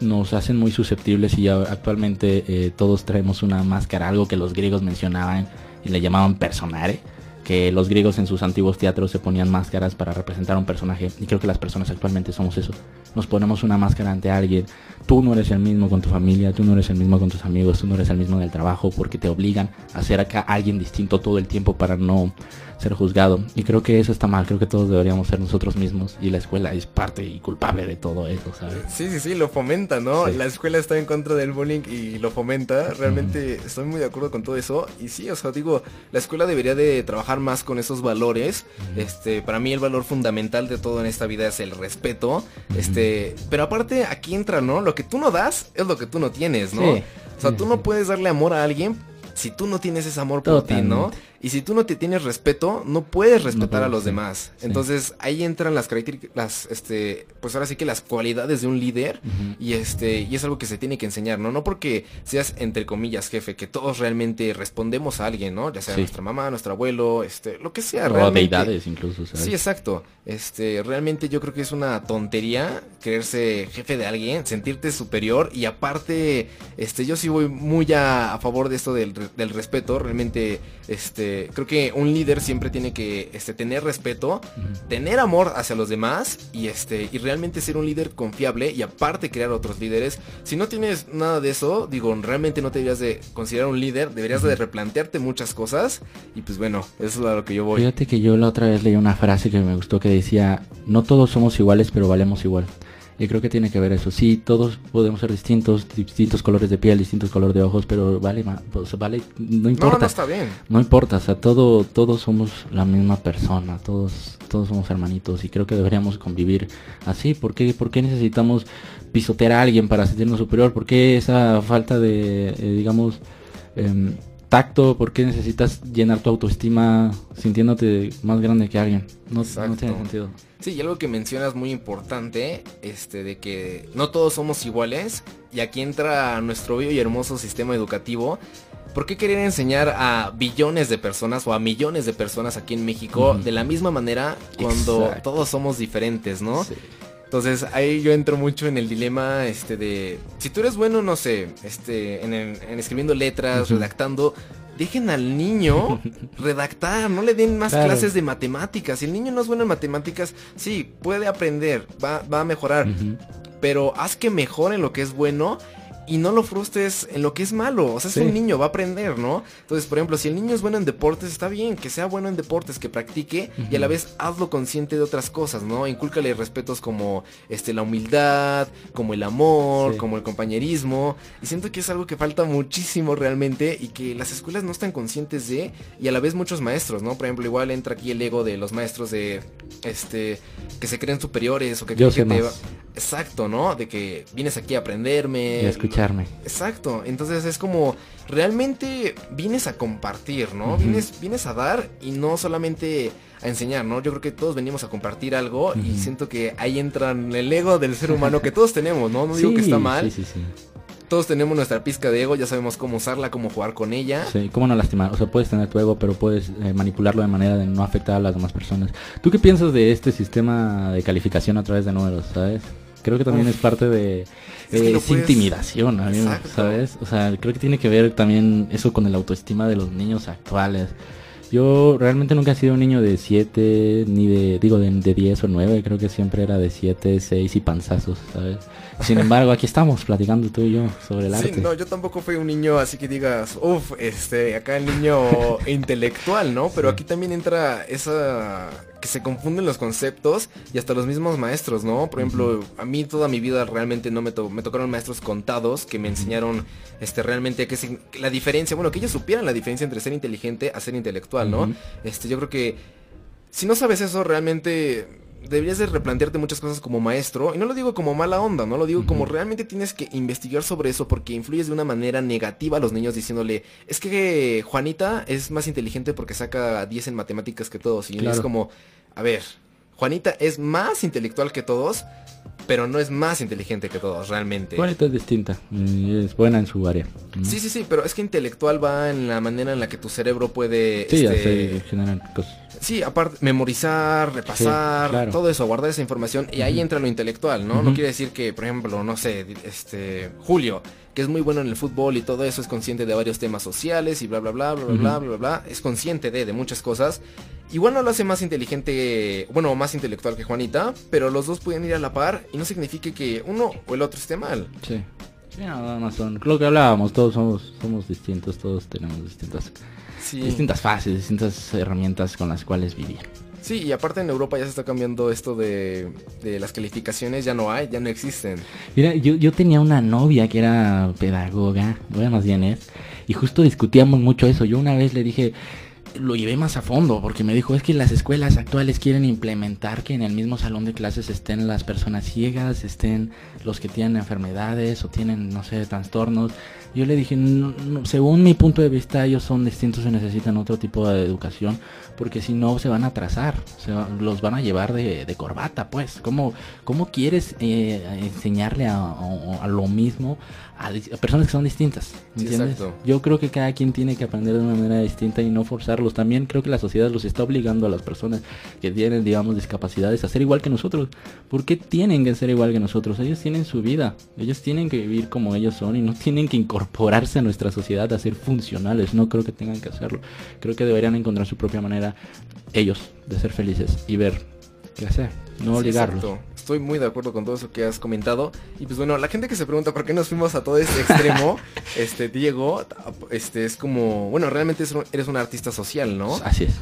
Speaker 4: nos hacen muy susceptibles y ya actualmente eh, todos traemos una máscara, algo que los griegos mencionaban y le llamaban personare, que los griegos en sus antiguos teatros se ponían máscaras para representar a un personaje y creo que las personas actualmente somos eso. Nos ponemos una máscara ante alguien. Tú no eres el mismo con tu familia, tú no eres el mismo con tus amigos, tú no eres el mismo en el trabajo porque te obligan a ser acá alguien distinto todo el tiempo para no ser juzgado. Y creo que eso está mal, creo que todos deberíamos ser nosotros mismos y la escuela es parte y culpable de todo eso, ¿sabes?
Speaker 3: Sí, sí, sí, lo fomenta, ¿no?
Speaker 4: Sí.
Speaker 3: La escuela está en contra del bullying y lo fomenta. Realmente estoy muy de acuerdo con todo eso. Y sí, o sea, digo, la escuela debería de trabajar más con esos valores. Este, para mí el valor fundamental de todo en esta vida es el respeto. Este, pero aparte aquí entra, ¿no? Lo que tú no das es lo que tú no tienes, ¿no?
Speaker 4: Sí,
Speaker 3: O sea, tú no puedes darle amor a alguien si tú no tienes ese amor por ti, ¿no? Y si tú no te tienes respeto, no puedes respetar a los
Speaker 4: sí,
Speaker 3: demás.
Speaker 4: sí.
Speaker 3: Entonces, ahí entran las características, las, este, pues ahora sí que las cualidades de un líder. Y este, y es algo que se tiene que enseñar, ¿no? No porque seas, entre comillas, jefe, que todos realmente respondemos a alguien, ¿no? Ya sea
Speaker 4: Sí.
Speaker 3: nuestra mamá, nuestro abuelo, este, lo que sea,
Speaker 4: O
Speaker 3: realmente.
Speaker 4: deidades incluso, ¿sabes?
Speaker 3: Sí, exacto. Este, realmente yo creo que es una tontería creerse jefe de alguien, sentirte superior y aparte, este, yo sí voy muy a, a favor de esto del, del respeto. Realmente, este, creo que un líder siempre tiene que, este, tener respeto, tener amor hacia los demás y este, y realmente ser un líder confiable y aparte crear otros líderes. Si no tienes nada de eso, digo, realmente no te deberías de considerar un líder, deberías de replantearte muchas cosas y pues bueno, eso es a lo que yo voy.
Speaker 4: Fíjate que yo la otra vez leí una frase que me gustó que decía, no todos somos iguales, pero valemos igual. Y creo que tiene que ver eso. Sí, todos podemos ser distintos, distintos colores de piel, distintos colores de ojos, pero vale, pues, vale, no importa.
Speaker 3: no está bien.
Speaker 4: No importa, o sea, todo, todos somos la misma persona, todos, todos somos hermanitos y creo que deberíamos convivir así. ¿Por qué, por qué necesitamos pisotear a alguien para sentirnos superior? ¿Por qué esa falta de, eh, digamos, em, tacto? ¿Por qué necesitas llenar tu autoestima sintiéndote más grande que alguien? No, tiene sentido.
Speaker 3: Sí, y algo que mencionas muy importante, este, de que no todos somos iguales, y aquí entra nuestro bello y hermoso sistema educativo. ¿Por qué querer enseñar a billones de personas o a millones de personas aquí en México de la misma manera cuando
Speaker 4: Exacto.
Speaker 3: todos somos diferentes, ¿no?
Speaker 4: Sí.
Speaker 3: Entonces ahí yo entro mucho en el dilema este de si tú eres bueno, no sé, este en, escribiendo letras, redactando, dejen al niño redactar, no le den más
Speaker 4: Claro.
Speaker 3: clases de matemáticas. Si el niño no es bueno en matemáticas, sí, puede aprender, va, va a mejorar, pero haz que mejore en lo que es bueno y no lo frustres en lo que es malo. O sea, es
Speaker 4: Sí.
Speaker 3: un niño, va a aprender, ¿no? Entonces, por ejemplo, si el niño es bueno en deportes, está bien, que sea bueno en deportes, que practique y a la vez hazlo consciente de otras cosas, ¿no? Incúlcale respetos como este la humildad, como el amor,
Speaker 4: Sí.
Speaker 3: como el compañerismo. Y siento que es algo que falta muchísimo realmente y que las escuelas no están conscientes de y a la vez muchos maestros, ¿no? Por ejemplo, igual entra aquí el ego de los maestros de este que se creen superiores o que
Speaker 4: Yo
Speaker 3: creen que te. Exacto, ¿no? De que vienes aquí a aprenderme.
Speaker 4: Y a escucharme.
Speaker 3: Exacto. Entonces es como realmente vienes a compartir, ¿no? Vienes, vienes a dar y no solamente a enseñar, ¿no? Yo creo que todos venimos a compartir algo y siento que ahí entra el ego del ser humano que todos tenemos, ¿no? No digo que está mal.
Speaker 4: Sí, sí, sí.
Speaker 3: Todos tenemos nuestra pizca de ego, ya sabemos cómo usarla, cómo jugar con ella.
Speaker 4: Sí, cómo no lastimar. O sea, puedes tener tu ego, pero puedes eh, manipularlo de manera de no afectar a las demás personas. ¿Tú qué piensas de este sistema de calificación a través de números, sabes? Creo que también
Speaker 3: Uf.
Speaker 4: es parte de...
Speaker 3: Es
Speaker 4: eh, es
Speaker 3: puedes-
Speaker 4: intimidación. ¿sabes? O sea, creo que tiene que ver también eso con el autoestima de los niños actuales. Yo realmente nunca he sido un niño de 7, ni de, digo, de, de 10 o 9, creo que siempre era de 7, 6 y panzazos, ¿sabes? Sin embargo, aquí estamos platicando tú y yo sobre el
Speaker 3: Sí,
Speaker 4: arte.
Speaker 3: no, yo tampoco fui un niño así que digas, uff, este, acá el niño intelectual, ¿no? Pero
Speaker 4: Sí.
Speaker 3: aquí también entra esa que se confunden los conceptos y hasta los mismos maestros, ¿no? Por ejemplo, a mí toda mi vida realmente no me, to- me tocaron maestros contados que me enseñaron este realmente que la diferencia, bueno, que ellos supieran la diferencia entre ser inteligente a ser intelectual, ¿no? Este, yo creo que si no sabes eso realmente deberías de replantearte muchas cosas como maestro y no lo digo como mala onda, no lo digo como realmente tienes que investigar sobre eso porque influyes de una manera negativa a los niños diciéndole, es que Juanita es más inteligente porque saca 10 en matemáticas que todos y es como, a ver, Juanita es más intelectual que todos, pero no es más inteligente que todos realmente.
Speaker 4: Juanita es distinta, es buena en su área.
Speaker 3: Sí, sí, sí, pero es que intelectual va en la manera en la que tu cerebro puede...
Speaker 4: Sí,
Speaker 3: este,
Speaker 4: generan cosas.
Speaker 3: Sí, aparte, memorizar, repasar,
Speaker 4: claro.
Speaker 3: todo eso, guardar esa información y ahí entra lo intelectual, ¿no? No quiere decir que, por ejemplo, no sé, este, Julio, que es muy bueno en el fútbol y todo eso, es consciente de varios temas sociales y bla, bla, bla, bla, bla,
Speaker 4: Ujú.
Speaker 3: bla, bla, bla, es consciente de, de muchas cosas. Igual no lo hace más inteligente, bueno, más intelectual que Juanita, pero los dos pueden ir a la par y no significa que uno o el otro esté mal.
Speaker 4: Sí. Sí, nada más son. Lo que hablábamos, todos somos, somos distintos, todos tenemos distintas,
Speaker 3: Sí.
Speaker 4: distintas fases, distintas herramientas con las cuales vivir.
Speaker 3: Sí, y aparte en Europa ya se está cambiando esto de, de las calificaciones, ya no hay, ya no existen.
Speaker 4: Mira, yo, yo tenía una novia que era pedagoga, bueno, más bien es, y justo discutíamos mucho eso. Yo una vez le dije, lo llevé más a fondo, porque me dijo, es que las escuelas actuales quieren implementar que en el mismo salón de clases estén las personas ciegas, estén los que tienen enfermedades o tienen, no sé, trastornos. Yo le dije, "No, no, según mi punto de vista, ellos son distintos y necesitan otro tipo de educación, porque si no se van a atrasar, se va- los van a llevar de, corbata, pues. ¿Cómo, cómo quieres eh, enseñarle a lo mismo a, dis- a personas que son distintas? Yo creo que cada quien tiene que aprender de una manera distinta y no forzarlos. También creo que la sociedad los está obligando a las personas que tienen, digamos, discapacidades a ser igual que nosotros. ¿Por qué tienen que ser igual que nosotros? Ellos tienen su vida, ellos tienen que vivir como ellos son y no tienen que incorporarse a nuestra sociedad a ser funcionales. No creo que tengan que hacerlo. Creo que deberían encontrar su propia manera ellos de ser felices y ver qué hacer, no
Speaker 3: Sí,
Speaker 4: obligarlos.
Speaker 3: exacto. Estoy muy de acuerdo con todo eso que has comentado. Y pues bueno, la gente que se pregunta por qué nos fuimos a todo este extremo, este Diego, este es como, bueno, realmente es un- eres un artista social, ¿no?
Speaker 4: Así es.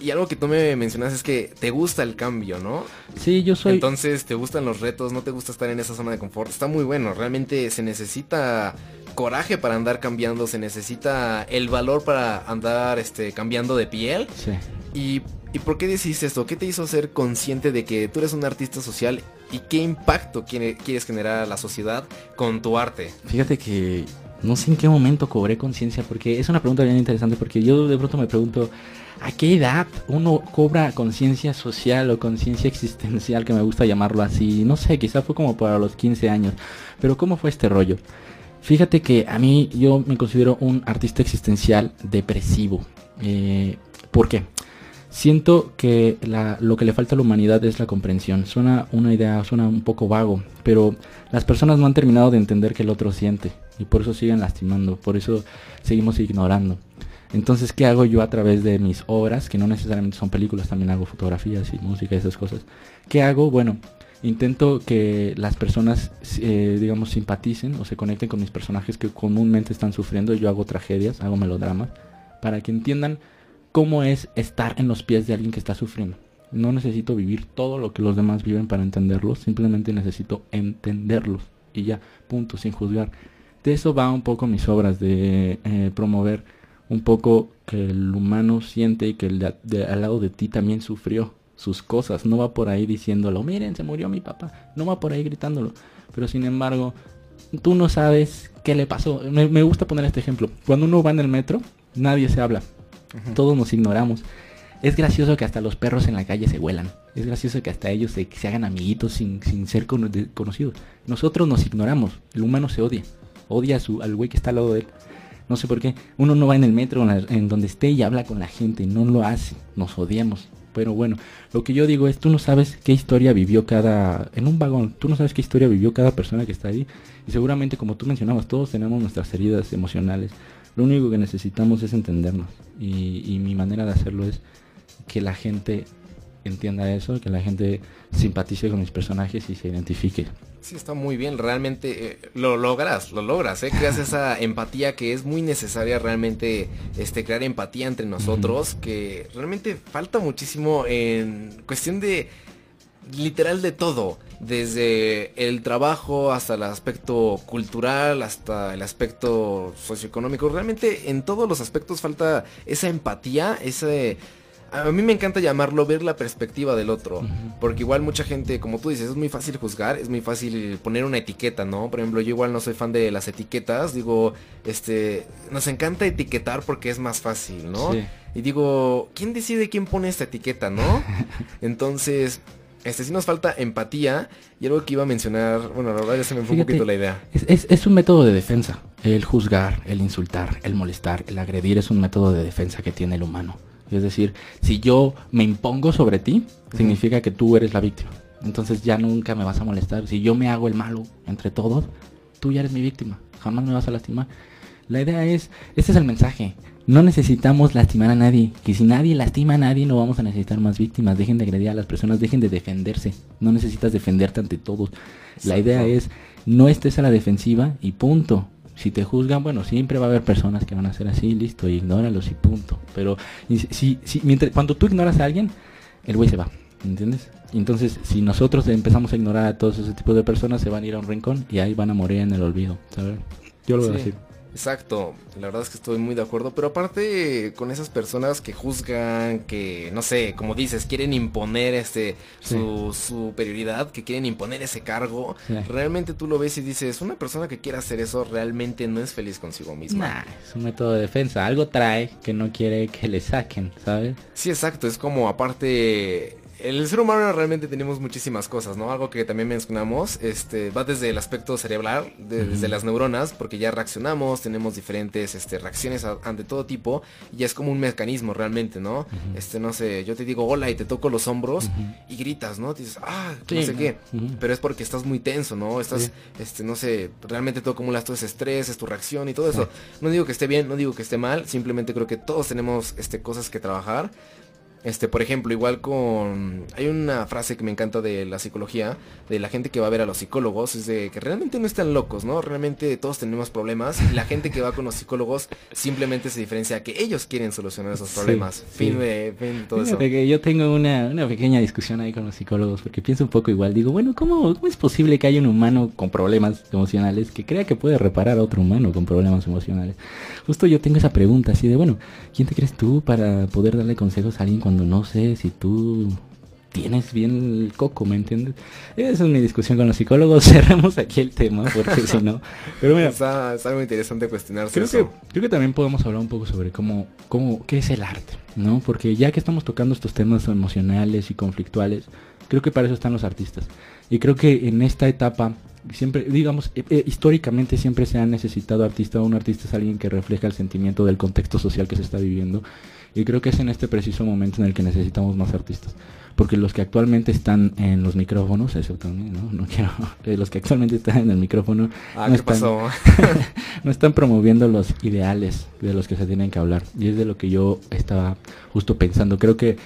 Speaker 3: Y algo que tú me mencionas es que te gusta el cambio, ¿no?
Speaker 4: Sí, yo soy...
Speaker 3: Entonces, te gustan los retos, no te gusta estar en esa zona de confort. Está muy bueno, realmente se necesita coraje para andar cambiando, se necesita el valor para andar este cambiando de piel.
Speaker 4: Sí.
Speaker 3: ¿Y, ¿Y por qué decidiste esto? ¿Qué te hizo ser consciente de que tú eres un artista social y qué impacto quiere- quieres generar a la sociedad con tu arte?
Speaker 4: Fíjate que no sé en qué momento cobré conciencia, porque es una pregunta bien interesante, porque yo de pronto me pregunto, ¿a qué edad uno cobra conciencia social o conciencia existencial, que me gusta llamarlo así? No sé, quizá fue como para los 15 años, pero ¿cómo fue este rollo? Fíjate que a mí yo me considero un artista existencial depresivo. Eh, ¿Por qué? Siento que lo que le falta a la humanidad es la comprensión. Suena una idea, suena un poco vago, pero las personas no han terminado de entender que el otro siente y por eso siguen lastimando, por eso seguimos ignorando. Entonces, ¿qué hago yo a través de mis obras? Que no necesariamente son películas, también hago fotografías y música y esas cosas. ¿Qué hago? Bueno, intento que las personas, eh, digamos, simpaticen o se conecten con mis personajes que comúnmente están sufriendo. Yo hago tragedias, hago melodramas, para que entiendan cómo es estar en los pies de alguien que está sufriendo. No necesito vivir todo lo que los demás viven para entenderlos, simplemente necesito entenderlos y ya, punto, sin juzgar. De eso va un poco mis obras, de eh, promover un poco que el humano siente y que el de, de- al lado de ti también sufrió, sus cosas, no va por ahí diciéndolo, miren, se murió mi papá, no va por ahí gritándolo. Pero sin embargo, tú no sabes qué le pasó. Me, gusta poner este ejemplo. Cuando uno va en el metro, nadie se habla. Todos nos ignoramos. Es gracioso que hasta los perros en la calle se huelan. Es gracioso que hasta ellos se, hagan amiguitos sin, ser conocidos. Nosotros nos ignoramos. El humano se odia. Odia a su, al güey que está al lado de él. No sé por qué. Uno no va en el metro en donde esté y habla con la gente. No lo hace. Nos odiamos. Pero bueno, lo que yo digo es, tú no sabes qué historia vivió cada... En un vagón, tú no sabes qué historia vivió cada persona que está ahí. Y seguramente, como tú mencionabas, todos tenemos nuestras heridas emocionales. Lo único que necesitamos es entendernos. Y, mi manera de hacerlo es que la gente entienda eso, que la gente simpatice con mis personajes y se identifique.
Speaker 3: Sí, está muy bien, realmente eh, lo logras, lo logras, ¿eh? creas esa empatía que es muy necesaria realmente, este, crear empatía entre nosotros, que realmente falta muchísimo en cuestión de literal de todo, desde el trabajo hasta el aspecto cultural, hasta el aspecto socioeconómico, realmente en todos los aspectos falta esa empatía, ese a mí me encanta llamarlo ver la perspectiva del otro, porque igual mucha gente, como tú dices, es muy fácil juzgar, es muy fácil poner una etiqueta, ¿no? Por ejemplo, yo igual no soy fan de las etiquetas, digo, este, nos encanta etiquetar porque es más fácil, ¿no? Y digo, ¿quién decide quién pone esta etiqueta, no? Entonces, este sí nos falta empatía y algo que iba a mencionar, bueno, la verdad ya se me fue un poquito la idea.
Speaker 4: Es, es, un método de defensa. El juzgar, el insultar, el molestar, el agredir es un método de defensa que tiene el humano. Es decir, si yo me impongo sobre ti, significa que tú eres la víctima. Entonces ya nunca me vas a molestar. Si yo me hago el malo entre todos, tú ya eres mi víctima. Jamás me vas a lastimar. La idea es, este es el mensaje. No necesitamos lastimar a nadie. Que si nadie lastima a nadie, no vamos a necesitar más víctimas. Dejen de agredir a las personas, dejen de defenderse. No necesitas defenderte ante todos. La idea es, no estés a la defensiva y punto si te juzgan, bueno, siempre va a haber personas que van a ser así, listo, ignóralos y punto. Pero si, si, mientras, cuando tú ignoras a alguien, el güey se va, ¿entiendes? Entonces, si nosotros empezamos a ignorar a todos ese tipo de personas, se van a ir a un rincón y ahí van a morir en el olvido, ¿sabes? Yo lo voy a decir.
Speaker 3: Exacto, la verdad es que estoy muy de acuerdo, pero aparte con esas personas que juzgan, que no sé, como dices, quieren imponer este su superioridad, que quieren imponer ese cargo, realmente tú lo ves y dices, una persona que quiera hacer eso realmente no es feliz consigo misma.
Speaker 4: es un método de defensa, algo trae que no quiere que le saquen, ¿sabes?
Speaker 3: Sí, exacto, es como aparte el ser humano realmente tenemos muchísimas cosas, ¿no? Algo que también mencionamos, este, va desde el aspecto cerebral, desde las neuronas, porque ya reaccionamos, tenemos diferentes este, reacciones ante todo tipo, y es como un mecanismo realmente, ¿no? Este, no sé, yo te digo hola y te toco los hombros y gritas, ¿no? dices, ah, no sé qué, pero es porque estás muy tenso, ¿no? Estás, este, no sé, realmente tú acumulas todo ese estrés, es tu reacción y todo eso. No digo que esté bien, no digo que esté mal, simplemente creo que todos tenemos, este, cosas que trabajar. Este, por ejemplo, igual con... Hay una frase que me encanta de la psicología, de la gente que va a ver a los psicólogos, es de que realmente no están locos, ¿no? Realmente todos tenemos problemas y la gente que va con los psicólogos simplemente se diferencia que ellos quieren solucionar esos problemas. fin de fin, todo eso.
Speaker 4: Que yo tengo una, una, pequeña discusión ahí con los psicólogos porque pienso un poco igual. Digo, bueno, ¿cómo, ¿cómo es posible que haya un humano con problemas emocionales que crea que puede reparar a otro humano con problemas emocionales? Justo yo tengo esa pregunta así de, bueno, ¿quién te crees tú para poder darle consejos a alguien cuando no sé si tú tienes bien el coco, ¿me entiendes? Esa es mi discusión con los psicólogos. Cerremos aquí el tema, porque si no.
Speaker 3: Pero mira, está, muy interesante cuestionarse
Speaker 4: creo Que, creo que también podemos hablar un poco sobre cómo, cómo, qué es el arte, ¿no? Porque ya que estamos tocando estos temas emocionales y conflictuales, creo que para eso están los artistas. Y creo que en esta etapa siempre, digamos, eh, eh, históricamente siempre se ha necesitado artista. Un artista es alguien que refleja el sentimiento del contexto social que se está viviendo. Y creo que es en este preciso momento en el que necesitamos más artistas. Porque los que actualmente están en los micrófonos, eso también, ¿no? No quiero. Eh, los que actualmente están en el micrófono.
Speaker 3: Ah, no, están,
Speaker 4: no están promoviendo los ideales de los que se tienen que hablar. Y es de lo que yo estaba justo pensando. Creo que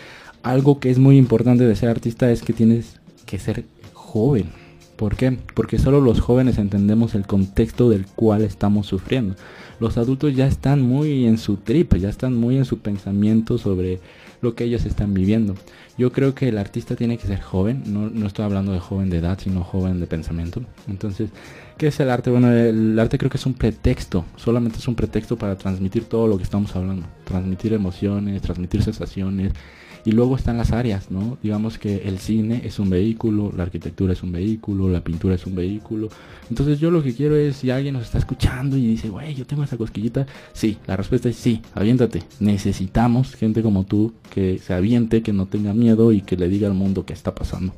Speaker 4: algo que es muy importante de ser artista es que tienes que ser joven ¿Por qué? Porque solo los jóvenes entendemos el contexto del cual estamos sufriendo. Los adultos ya están muy en su trip, ya están muy en su pensamiento sobre lo que ellos están viviendo. Yo creo que el artista tiene que ser joven, no, no estoy hablando de joven de edad, sino joven de pensamiento. Entonces, ¿qué es el arte? Bueno, el arte creo que es un pretexto, solamente es un pretexto para transmitir todo lo que estamos hablando. Transmitir emociones, transmitir sensaciones, Y luego están las áreas, ¿no? Digamos que el cine es un vehículo, la arquitectura es un vehículo, la pintura es un vehículo. Entonces yo lo que quiero es, si alguien nos está escuchando y dice, güey, yo tengo esa cosquillita, sí, la respuesta es sí, aviéntate. Necesitamos gente como tú que se aviente, que no tenga miedo y que le diga al mundo qué está pasando.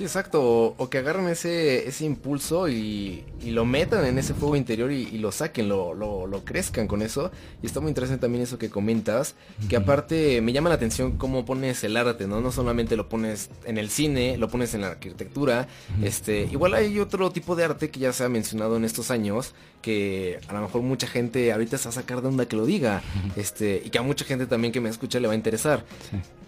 Speaker 3: Sí, exacto. O, que agarren ese, ese impulso y, lo metan en ese fuego interior y, lo saquen, lo, lo, crezcan con eso. Y está muy interesante también eso que comentas. Que aparte me llama la atención cómo pones el arte, ¿no? No solamente lo pones en el cine, lo pones en la arquitectura. Este, igual hay otro tipo de arte que ya se ha mencionado en estos años. Que a lo mejor mucha gente ahorita se va a sacar de onda que lo diga. Este, y que a mucha gente también que me escucha le va a interesar.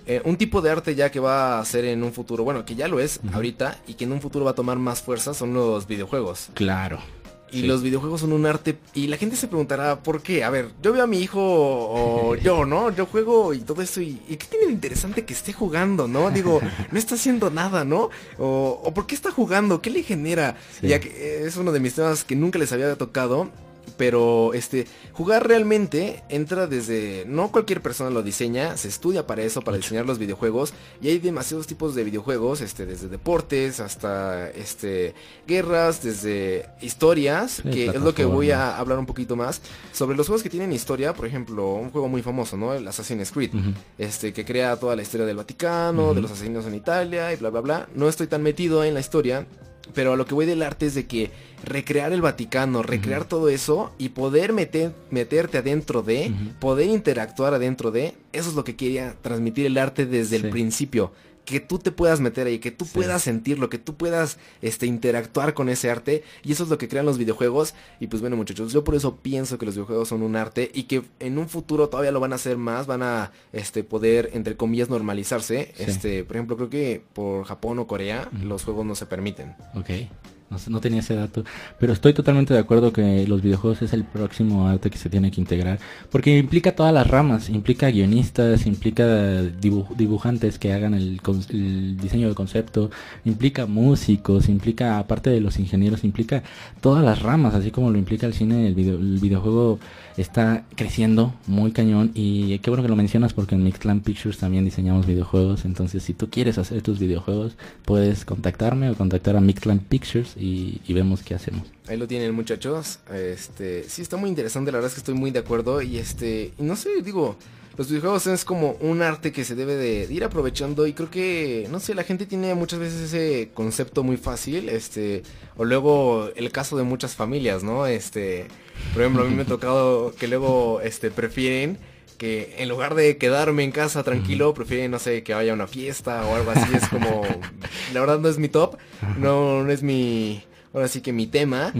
Speaker 3: Eh, un tipo de arte ya que va a ser en un futuro, bueno, que ya lo es ahorita y que en un futuro va a tomar más fuerza son los videojuegos.
Speaker 4: Claro.
Speaker 3: Y los videojuegos son un arte y la gente se preguntará por qué. A ver, yo veo a mi hijo o yo, ¿no? Yo juego y todo eso y, ¿qué tiene de interesante que esté jugando, no? Digo, no está haciendo nada, ¿no? O, o ¿por qué está jugando? ¿Qué le genera? Ya que es uno de mis temas que nunca les había tocado pero este, jugar realmente entra desde, no cualquier persona lo diseña, se estudia para eso, para diseñar los videojuegos, y hay demasiados tipos de videojuegos, este, desde deportes hasta este, guerras, desde historias, que es lo que voy a hablar un poquito más. Sobre los juegos que tienen historia, por ejemplo, un juego muy famoso, ¿no? El Assassin's Creed, este, que crea toda la historia del Vaticano, de los asesinos en Italia y bla bla bla. No estoy tan metido en la historia, pero a lo que voy del arte es de que recrear el Vaticano, recrear todo eso y poder meter, meterte adentro de, poder interactuar adentro de, eso es lo que quería transmitir el arte desde el principio que tú te puedas meter ahí, que tú puedas sentirlo, que tú puedas este, interactuar con ese arte. Y eso es lo que crean los videojuegos. Y pues bueno muchachos, yo por eso pienso que los videojuegos son un arte y que en un futuro todavía lo van a hacer más, van a este, poder, entre comillas, normalizarse. Este, por ejemplo, creo que por Japón o Corea los juegos no se permiten.
Speaker 4: Ok. No, tenía ese dato. Pero estoy totalmente de acuerdo que los videojuegos es el próximo arte que se tiene que integrar. Porque implica todas las ramas. Implica guionistas, implica dibujantes que hagan el, diseño de concepto, implica músicos, implica, aparte de los ingenieros, implica todas las ramas. Así como lo implica el cine, el, el videojuego está creciendo muy cañón. Y qué bueno que lo mencionas porque en Mixclan Pictures también diseñamos videojuegos. Entonces, si tú quieres hacer tus videojuegos, puedes contactarme o contactar a Mixclan Pictures y, vemos qué hacemos.
Speaker 3: Ahí lo tienen muchachos. Este, sí está muy interesante, la verdad es que estoy muy de acuerdo y este, y no sé, digo, los videojuegos es como un arte que se debe de, ir aprovechando y creo que, no sé, la gente tiene muchas veces ese concepto muy fácil, este, o luego el caso de muchas familias, ¿no? Este, por ejemplo, a mí me ha tocado que luego, este, prefieren que en lugar de quedarme en casa tranquilo, prefieren, no sé, que vaya a una fiesta o algo así. Es como, la verdad no es mi top, no, no es mi, ahora sí que mi tema.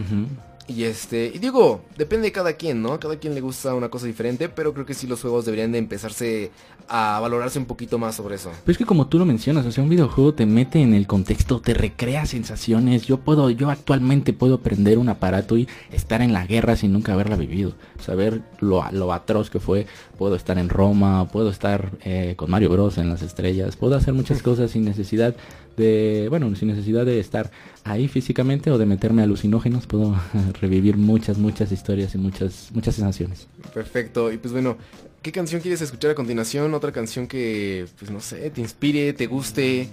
Speaker 3: Y este, y digo, depende de cada quien, ¿no? Cada quien le gusta una cosa diferente, pero creo que sí los juegos deberían de empezarse a valorarse un poquito más sobre eso.
Speaker 4: Pero es que como tú lo mencionas, o sea, un videojuego te mete en el contexto, te recrea sensaciones. Yo puedo, yo actualmente puedo prender un aparato y estar en la guerra sin nunca haberla vivido. Saber lo, lo atroz que fue. Puedo estar en Roma, puedo estar eh, con Mario Bros en las estrellas, puedo hacer muchas cosas sin necesidad de, bueno, sin necesidad de estar ahí físicamente o de meterme alucinógenos, puedo revivir muchas, muchas historias y muchas, muchas sensaciones.
Speaker 3: Perfecto, y pues bueno, ¿qué canción quieres escuchar a continuación? Otra canción que, pues no sé, te inspire, te guste.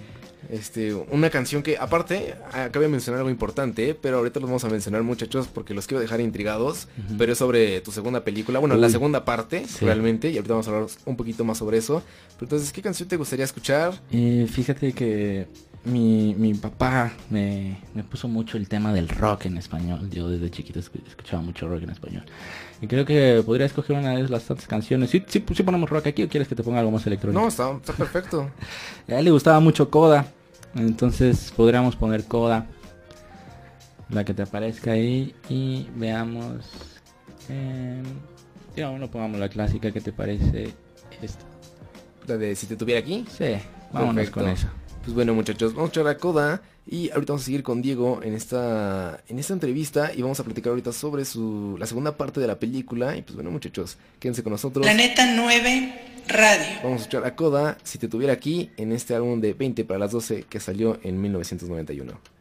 Speaker 3: Este, una canción que, aparte, acabo de mencionar algo importante, pero ahorita lo vamos a mencionar, muchachos, porque los quiero dejar intrigados. Pero es sobre tu segunda película, bueno, la segunda parte, realmente, y ahorita vamos a hablar un poquito más sobre eso. Pero entonces, ¿qué canción te gustaría escuchar?
Speaker 4: Eh, fíjate que mi, mi papá me, puso mucho el tema del rock en español. Yo desde chiquito escuchaba mucho rock en español. Y creo que podría escoger una de las tantas canciones. ¿Sí, sí, ponemos rock aquí o quieres que te ponga algo más electrónico?
Speaker 3: No, está, está perfecto.
Speaker 4: a él le gustaba mucho Coda. Entonces podríamos poner Coda. La que te aparezca ahí. Y veamos. Eh, no pongamos la clásica que te parece. Esta.
Speaker 3: La de si te tuviera aquí.
Speaker 4: Sí, vámonos con esa.
Speaker 3: Pues bueno muchachos, vamos a echar la coda y ahorita vamos a seguir con Diego en esta, en esta entrevista y vamos a platicar ahorita sobre su, la segunda parte de la película. Y pues bueno muchachos, quédense con nosotros.
Speaker 1: Planeta 9 Radio.
Speaker 3: Vamos a echar la coda si te tuviera aquí en este álbum de 20 para las 12 que salió en 1991.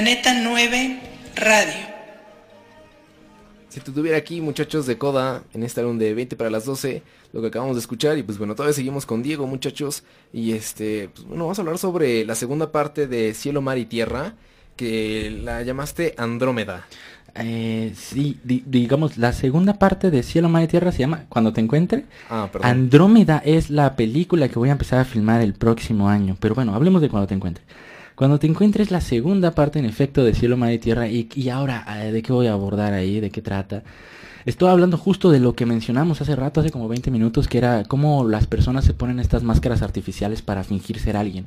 Speaker 1: Planeta 9 Radio.
Speaker 3: Si te tuviera aquí, muchachos de Coda, en este álbum de 20 para las 12, lo que acabamos de escuchar, y pues bueno, todavía seguimos con Diego, muchachos, y este, pues bueno, vamos a hablar sobre la segunda parte de Cielo, Mar y Tierra, que la llamaste Andrómeda.
Speaker 4: Eh, sí, di- digamos, la segunda parte de Cielo, Mar y Tierra se llama Cuando te encuentre.
Speaker 3: Ah, perdón.
Speaker 4: Andrómeda es la película que voy a empezar a filmar el próximo año. Pero bueno, hablemos de Cuando te encuentre. Cuando te encuentres la segunda parte en efecto de Cielo, Mar y Tierra. Y, y ahora, eh, ¿de qué voy a abordar ahí? ¿De qué trata? Estoy hablando justo de lo que mencionamos hace rato, hace como 20 minutos, que era cómo las personas se ponen estas máscaras artificiales para fingir ser alguien.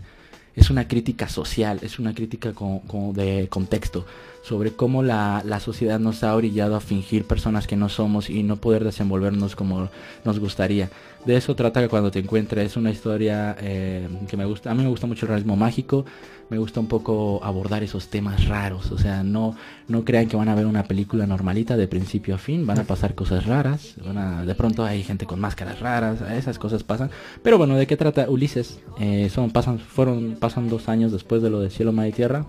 Speaker 4: Es una crítica social, es una crítica co- co- de contexto sobre cómo la, la sociedad nos ha orillado a fingir personas que no somos y no poder desenvolvernos como nos gustaría. De eso trata cuando te encuentres. Es una historia eh, que me gusta. A mí me gusta mucho el realismo mágico. Me gusta un poco abordar esos temas raros. O sea, no, no crean que van a ver una película normalita de principio a fin. Van a pasar cosas raras. Van a- de pronto hay gente con máscaras raras. Esas cosas pasan. Pero bueno, ¿de qué trata Ulises? Eh, son, pasan, fueron, pasan dos años después de lo de Cielo, Mar y Tierra.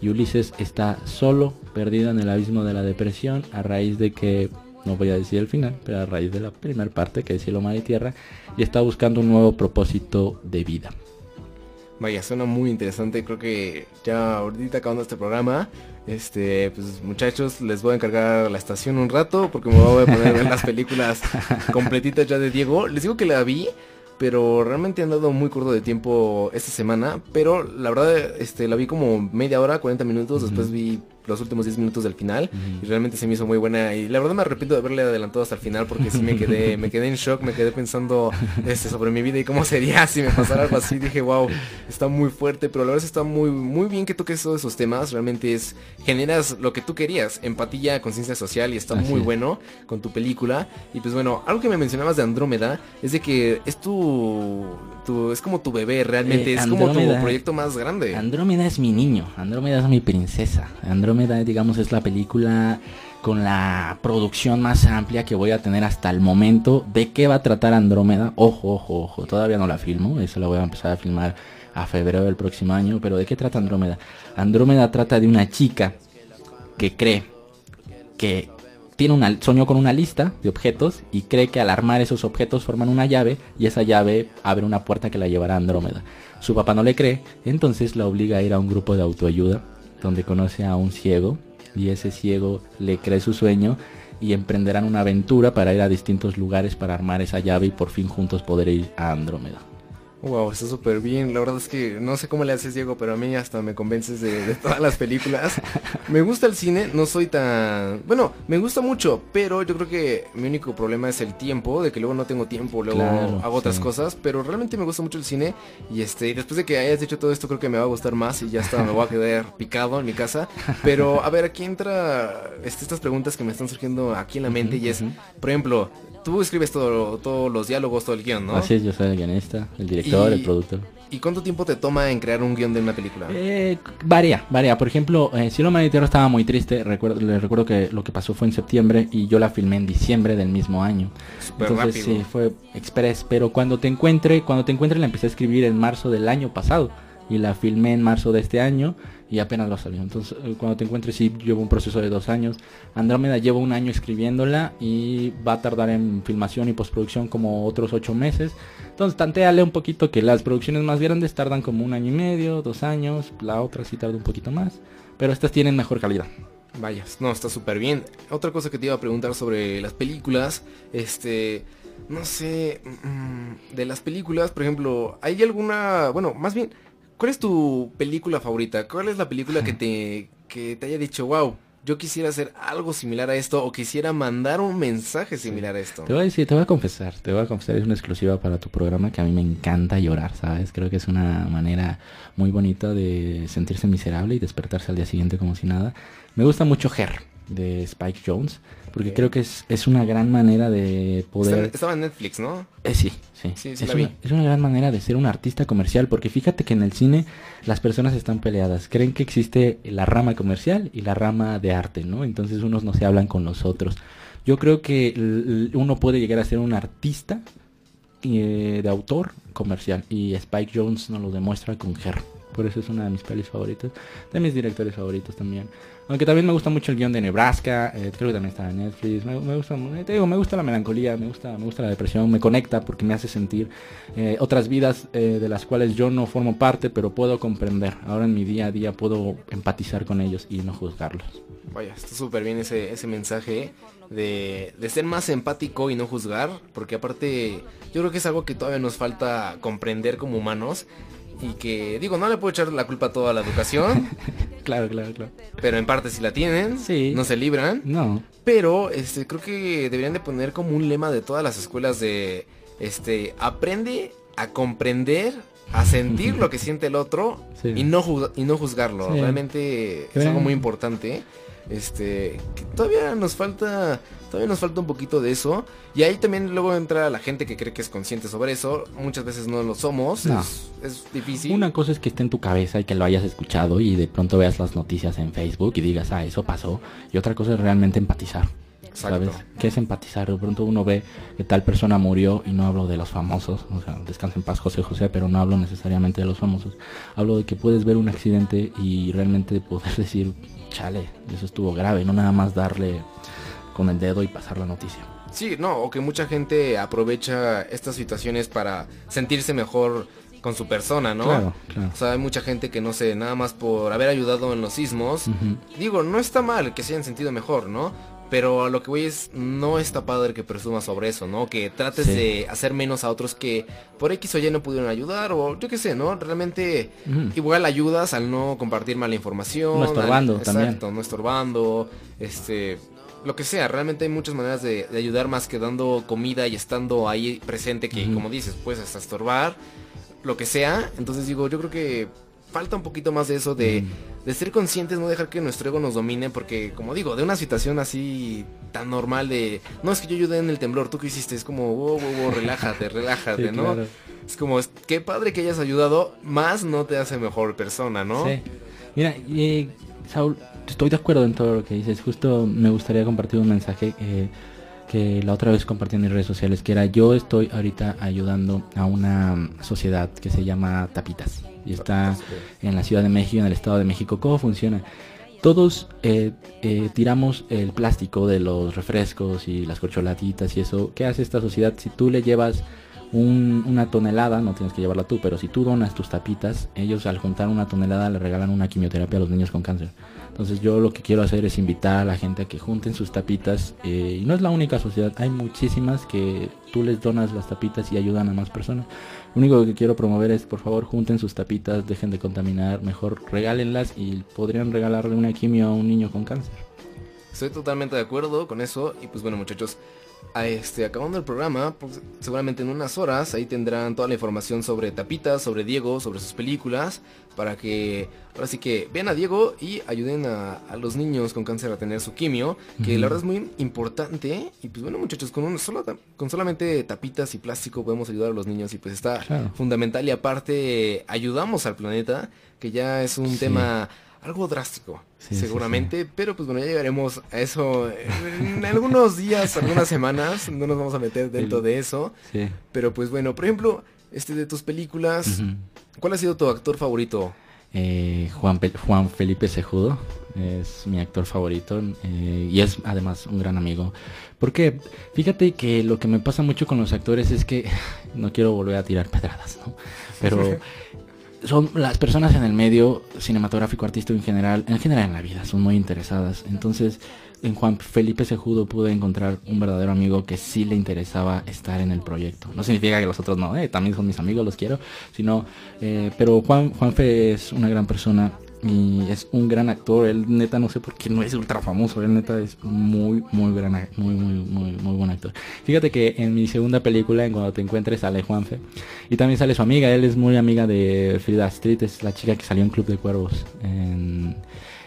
Speaker 4: Y Ulises está solo, perdido en el abismo de la depresión a raíz de que, no voy a decir el final, pero a raíz de la primera parte que es cielo, mar y tierra, y está buscando un nuevo propósito de vida.
Speaker 3: Vaya, suena muy interesante. Creo que ya ahorita acabando este programa, este, pues muchachos, les voy a encargar la estación un rato porque me voy a poner a ver las películas completitas ya de Diego. Les digo que la vi, pero realmente han dado muy corto de tiempo esta semana. Pero la verdad, este, la vi como media hora, 40 minutos. Después vi los últimos 10 minutos del final y realmente se me hizo muy buena y la verdad me arrepiento de haberle adelantado hasta el final porque sí me quedé me quedé en shock me quedé pensando este sobre mi vida y cómo sería si me pasara algo así. Dije wow está muy fuerte pero la verdad está muy muy bien que toques todos esos temas realmente es generas lo que tú querías empatía conciencia social y está
Speaker 4: Así
Speaker 3: muy bueno con tu película. Y pues bueno algo que me mencionabas de Andrómeda es de que es tu, tu es como tu bebé realmente
Speaker 4: Eh,
Speaker 3: es como tu proyecto más grande.
Speaker 4: Andrómeda es mi niño, Andrómeda es mi princesa. Andrómeda, digamos, es la película con la producción más amplia que voy a tener hasta el momento. ¿De qué va a tratar Andrómeda? Ojo, ojo, ojo, todavía no la filmo, eso la voy a empezar a filmar a febrero del próximo año, pero ¿de qué trata Andrómeda? Andrómeda trata de una chica que cree que tiene una, soñó con una lista de objetos y cree que al armar esos objetos forman una llave y esa llave abre una puerta que la llevará a Andrómeda. Su papá no le cree, entonces la obliga a ir a un grupo de autoayuda donde conoce a un ciego y ese ciego le cree su sueño y emprenderán una aventura para ir a distintos lugares para armar esa llave y por fin juntos poder ir a Andrómeda.
Speaker 3: Wow, está súper bien. La verdad es que no sé cómo le haces, Diego, pero a mí hasta me convences de, de todas las películas. Me gusta el cine, no soy tan... Bueno, me gusta mucho, pero yo creo que mi único problema es el tiempo, de que luego no tengo tiempo, luego
Speaker 4: Claro,
Speaker 3: hago otras
Speaker 4: sí.
Speaker 3: cosas, pero realmente me gusta mucho el cine y este, después de que hayas dicho todo esto creo que me va a gustar más y ya está, me voy a quedar picado en mi casa. Pero a ver, aquí entra este, estas preguntas que me están surgiendo aquí en la mente y es, por ejemplo, tú escribes todo, todos los diálogos, todo el guion, ¿no?
Speaker 4: Así es, yo soy el guionista, el director,
Speaker 3: Y-
Speaker 4: el productor.
Speaker 3: ¿Y cuánto tiempo te toma en crear un guion de una película?
Speaker 4: Eh, varía, varía. Por ejemplo, eh, Cielo, Mar y Tierra estaba muy triste. Recuerdo, le recuerdo que lo que pasó fue en septiembre y yo la filmé en diciembre del mismo año.
Speaker 3: Súper
Speaker 4: Entonces
Speaker 3: rápido.
Speaker 4: sí, fue express. Pero cuando te encuentre, cuando te encuentre la empecé a escribir en marzo del año pasado y la filmé en marzo de este año y apenas va a salir. Entonces, eh, cuando te encuentres sí llevo un proceso de dos años. Andrómeda llevo un año escribiéndola y va a tardar en filmación y postproducción como otros ocho meses. Entonces, tanteale un poquito que las producciones más grandes tardan como un año y medio, dos años. La otra sí tarda un poquito más. Pero estas tienen mejor calidad.
Speaker 3: Vaya, no, está súper bien. Otra cosa que te iba a preguntar sobre las películas, este, no sé, mm, de las películas, por ejemplo, ¿hay alguna, bueno, más bien, ¿cuál es tu película favorita? ¿Cuál es la película que te, que te haya dicho, wow, yo quisiera hacer algo similar a esto o quisiera mandar un mensaje similar a esto?
Speaker 4: Te voy a decir, te voy a confesar, te voy a confesar, es una exclusiva para tu programa que a mí me encanta llorar, ¿sabes? Creo que es una manera muy bonita de sentirse miserable y despertarse al día siguiente como si nada. Me gusta mucho Her de Spike Jones, porque creo que es, es una gran manera de poder...
Speaker 3: Estaba en Netflix, ¿no?
Speaker 4: Eh, sí, sí.
Speaker 3: Sí, sí
Speaker 4: es, una, es una gran manera de ser un artista comercial, porque fíjate que en el cine las personas están peleadas. Creen que existe la rama comercial y la rama de arte, ¿no? Entonces unos no se hablan con los otros. Yo creo que uno puede llegar a ser un artista eh, de autor comercial y Spike Jones nos lo demuestra con Her. Por eso es una de mis pelis favoritas. De mis directores favoritos también. Aunque también me gusta mucho el guion de Nebraska, eh, creo que también está en Netflix. Me, gusta, te digo, me gusta la melancolía, me gusta, me gusta la depresión, me conecta porque me hace sentir eh, otras vidas eh, de las cuales yo no formo parte, pero puedo comprender. Ahora en mi día a día puedo empatizar con ellos y no juzgarlos.
Speaker 3: Vaya, está súper bien ese, ese mensaje de, de ser más empático y no juzgar, porque aparte yo creo que es algo que todavía nos falta comprender como humanos y que digo, no le puedo echar la culpa a toda la educación.
Speaker 4: claro, claro, claro.
Speaker 3: Pero en parte si la tienen,
Speaker 4: sí.
Speaker 3: no se libran.
Speaker 4: No.
Speaker 3: Pero este creo que deberían de poner como un lema de todas las escuelas de este aprende a comprender, a sentir lo que siente el otro y no y no juzgarlo. Realmente es algo muy importante. Este, que todavía nos falta Todavía nos falta un poquito de eso. Y ahí también luego entra la gente que cree que es consciente sobre eso. Muchas veces no lo somos. Es, difícil.
Speaker 4: Una cosa es que esté en tu cabeza y que lo hayas escuchado y de pronto veas las noticias en Facebook y digas, ah, eso pasó. Y otra cosa es realmente empatizar. ¿Sabes? ¿Qué es empatizar? De pronto uno ve que tal persona murió y no hablo de los famosos, o sea, descansa en paz José José, pero no hablo necesariamente de los famosos. Hablo de que puedes ver un accidente y realmente poder decir, chale, eso estuvo grave, no nada más darle con el dedo y pasar la noticia.
Speaker 3: Sí, no, o que mucha gente aprovecha estas situaciones para sentirse mejor con su persona, ¿no?
Speaker 4: Claro, claro.
Speaker 3: O sea, hay mucha gente que no sé, nada más por haber ayudado en los sismos. Digo, no está mal que se hayan sentido mejor, ¿no? Pero a lo que voy es, no está padre que presumas sobre eso, ¿no? Que trates de hacer menos a otros que por X o Y no pudieron ayudar o yo qué sé, ¿no? Realmente igual ayudas al no compartir mala información.
Speaker 4: No estorbando también.
Speaker 3: Exacto, no estorbando. Este, lo que sea, realmente hay muchas maneras de, ayudar más que dando comida y estando ahí presente que como dices, puedes hasta estorbar, lo que sea. Entonces digo, yo creo que falta un poquito más de eso de, de ser conscientes, no dejar que nuestro ego nos domine, porque como digo, de una situación así tan normal de, no es que yo ayudé en el temblor, tú qué hiciste, es como, wow, wow, wow relájate, relájate, ¿no? Es como, qué padre que hayas ayudado, más no te hace mejor persona, ¿no? Sí.
Speaker 4: Mira, Saúl, estoy de acuerdo en todo lo que dices. Justo me gustaría compartir un mensaje que la otra vez compartí en mis redes sociales, que era yo estoy ahorita ayudando a una sociedad que se llama Tapitas. Y está en la Ciudad de México, en el Estado de México. ¿Cómo funciona? Todos eh, eh, tiramos el plástico de los refrescos y las corcholatitas y eso. ¿Qué hace esta sociedad? Si tú le llevas una tonelada, no tienes que llevarla tú, pero si tú donas tus tapitas, ellos al juntar una tonelada le regalan una quimioterapia a los niños con cáncer. Entonces yo lo que quiero hacer es invitar a la gente a que junten sus tapitas. Eh, y no es la única sociedad, hay muchísimas que tú les donas las tapitas y ayudan a más personas. Lo único que quiero promover es, por favor, junten sus tapitas, dejen de contaminar, mejor regálenlas y podrían regalarle una quimio a un niño con cáncer.
Speaker 3: Estoy totalmente de acuerdo con eso y pues bueno muchachos, a este, acabando el programa, pues, seguramente en unas horas ahí tendrán toda la información sobre Tapitas, sobre Diego, sobre sus películas, para que ahora sí que vean a Diego y ayuden a, los niños con cáncer a tener su quimio, que la verdad es muy importante. Y pues bueno muchachos, con, un solo, con solamente tapitas y plástico podemos ayudar a los niños y pues está fundamental. Y aparte ayudamos al planeta, que ya es un tema algo drástico, seguramente, pero pues bueno, ya llegaremos a eso en algunos días, algunas semanas, no nos vamos a meter dentro de eso, pero pues bueno, por ejemplo, este de tus películas, ¿cuál ha sido tu actor favorito?
Speaker 4: Eh, Juan, Juan Felipe Sejudo es mi actor favorito eh, y es además un gran amigo. Porque fíjate que lo que me pasa mucho con los actores es que no quiero volver a tirar pedradas, ¿no? Pero son las personas en el medio cinematográfico, artístico en general, en general en la vida, son muy interesadas. Entonces, en Juan Felipe Sejudo pude encontrar un verdadero amigo que sí le interesaba estar en el proyecto. No significa que los otros no, eh, también son mis amigos, los quiero, sino, eh, pero Juan Juanfe es una gran persona y es un gran actor. Él neta no sé por qué no es ultra famoso. Él neta es muy, muy gran, muy, muy, muy, muy buen actor. Fíjate que en mi segunda película, en Cuando te encuentres, sale Juanfe. Y también sale su amiga. Él es muy amiga de Frida Street. Es la chica que salió en Club de Cuervos.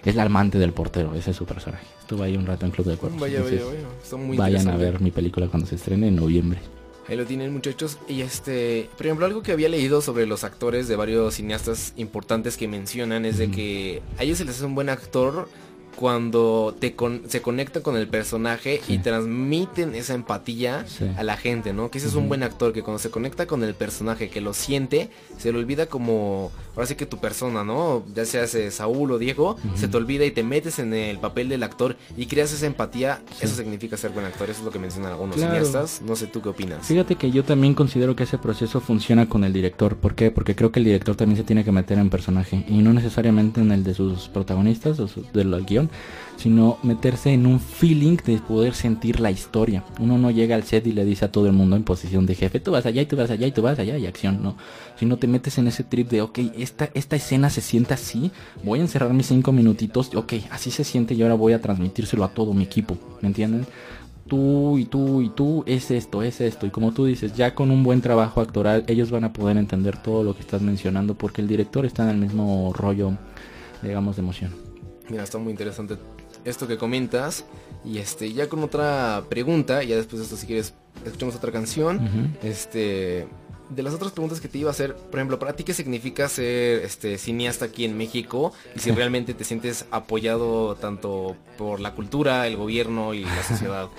Speaker 4: Es la amante del portero. Ese es su personaje. Estuvo ahí un rato en Club de Cuervos.
Speaker 3: Vaya, vaya, vaya.
Speaker 4: vayan a ver mi película cuando se estrene en noviembre.
Speaker 3: Ahí lo tienen muchachos. Y este, por ejemplo, algo que había leído sobre los actores de varios cineastas importantes que mencionan es de que a ellos se les hace un buen actor cuando te se conecta con el personaje y transmiten esa empatía a la gente, ¿no? Que ese es un buen actor, que cuando se conecta con el personaje, que lo siente, se le olvida como, ahora sí que tu persona, ¿no? Ya sea Saúl o Diego, se te olvida y te metes en el papel del actor y creas esa empatía, eso significa ser buen actor, eso es lo que mencionan algunos cineastas, no sé tú qué opinas.
Speaker 4: Fíjate que yo también considero que ese proceso funciona con el director, ¿por qué? Porque creo que el director también se tiene que meter en personaje y no necesariamente en el de sus protagonistas o del guion, sino meterse en un feeling de poder sentir la historia. Uno no llega al set y le dice a todo el mundo en posición de jefe, tú vas allá y tú vas allá y tú vas allá y acción, no. Sino te metes en ese trip de, ok, esta, esta escena se siente así, voy a encerrar mis cinco minutitos, ok, así se siente y ahora voy a transmitírselo a todo mi equipo, ¿me entienden? Tú y tú y tú es esto, es esto. Y como tú dices, ya con un buen trabajo actoral, ellos van a poder entender todo lo que estás mencionando porque el director está en el mismo rollo, digamos, de emoción.
Speaker 3: Mira, está muy interesante esto que comentas. Y este, ya con otra pregunta, ya después de esto si quieres, escuchamos otra canción. Este, de las otras preguntas que te iba a hacer, por ejemplo, para ti qué significa ser este cineasta aquí en México y si realmente te sientes apoyado tanto por la cultura, el gobierno y la sociedad.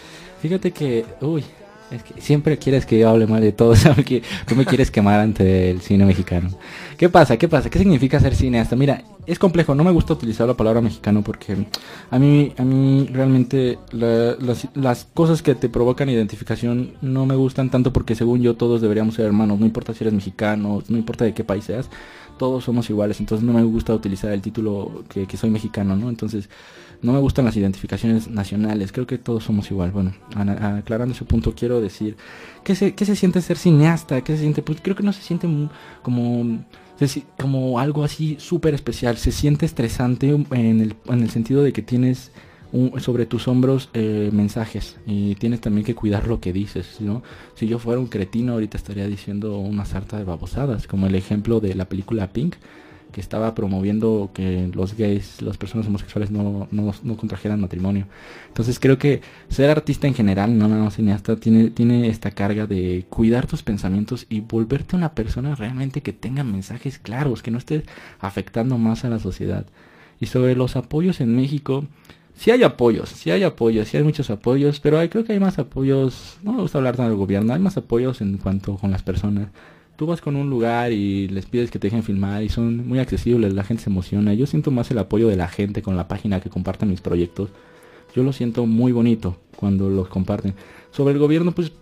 Speaker 4: Fíjate que, uy, es que siempre quieres que yo hable mal de todo, ¿sabes? Que tú me quieres quemar ante el cine mexicano. ¿Qué pasa? ¿Qué pasa? ¿Qué significa ser cineasta? Mira, es complejo, no me gusta utilizar la palabra mexicano porque a mí, a mí realmente las, las, cosas que te provocan identificación no me gustan tanto porque según yo todos deberíamos ser hermanos, no importa si eres mexicano, no importa de qué país seas, todos somos iguales, entonces no me gusta utilizar el título que soy mexicano, ¿no? Entonces no me gustan las identificaciones nacionales, creo que todos somos igual. Bueno, aclarando ese punto, quiero decir, ¿qué se, qué se siente ser cineasta? ¿Qué se siente? Pues creo que no se siente como, como algo así súper especial, se siente estresante en el, en el sentido de que tienes sobre tus hombros eh, mensajes y tienes también que cuidar lo que dices, ¿no? Si yo fuera un cretino ahorita estaría diciendo una sarta de babosadas, como el ejemplo de la película Pink, que estaba promoviendo que los gays, las personas homosexuales no, no, contrajeran matrimonio. Entonces creo que ser artista en general, no nada más cineasta, tiene, tiene esta carga de cuidar tus pensamientos y volverte una persona realmente que tenga mensajes claros, que no estés afectando más a la sociedad. Y sobre los apoyos en México, sí hay apoyos, sí hay apoyos, sí hay muchos apoyos, pero hay, creo que hay más apoyos, no me gusta hablar tanto del gobierno, hay más apoyos en cuanto con las personas tú vas con un lugar y les pides que te dejen filmar y son muy accesibles, la gente se emociona. Yo siento más el apoyo de la gente con la página que comparten mis proyectos. Yo lo siento muy bonito cuando los comparten. Sobre el gobierno, pues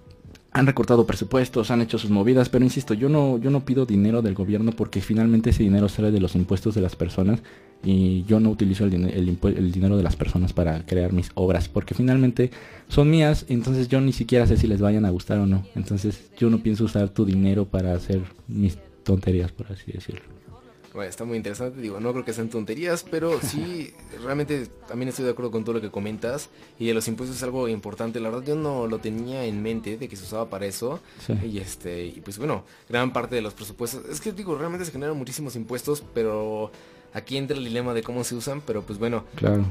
Speaker 4: han recortado presupuestos, han hecho sus movidas, pero insisto, yo no, yo no pido dinero del gobierno porque finalmente ese dinero sale de los impuestos de las personas y yo no utilizo el, el, dinero de las personas para crear mis obras porque finalmente son mías, entonces yo ni siquiera sé si les vayan a gustar o no. Entonces yo no pienso usar tu dinero para hacer mis tonterías, por así decirlo.
Speaker 3: Bueno, está muy interesante, digo, no creo que sean tonterías, pero sí, realmente también estoy de acuerdo con todo lo que comentas y de los impuestos es algo importante, la verdad yo no lo tenía en mente de que se usaba para eso y este, y pues bueno, gran parte de los presupuestos, es que digo, realmente se generan muchísimos impuestos, pero aquí entra el dilema de cómo se usan, pero pues bueno,
Speaker 4: claro.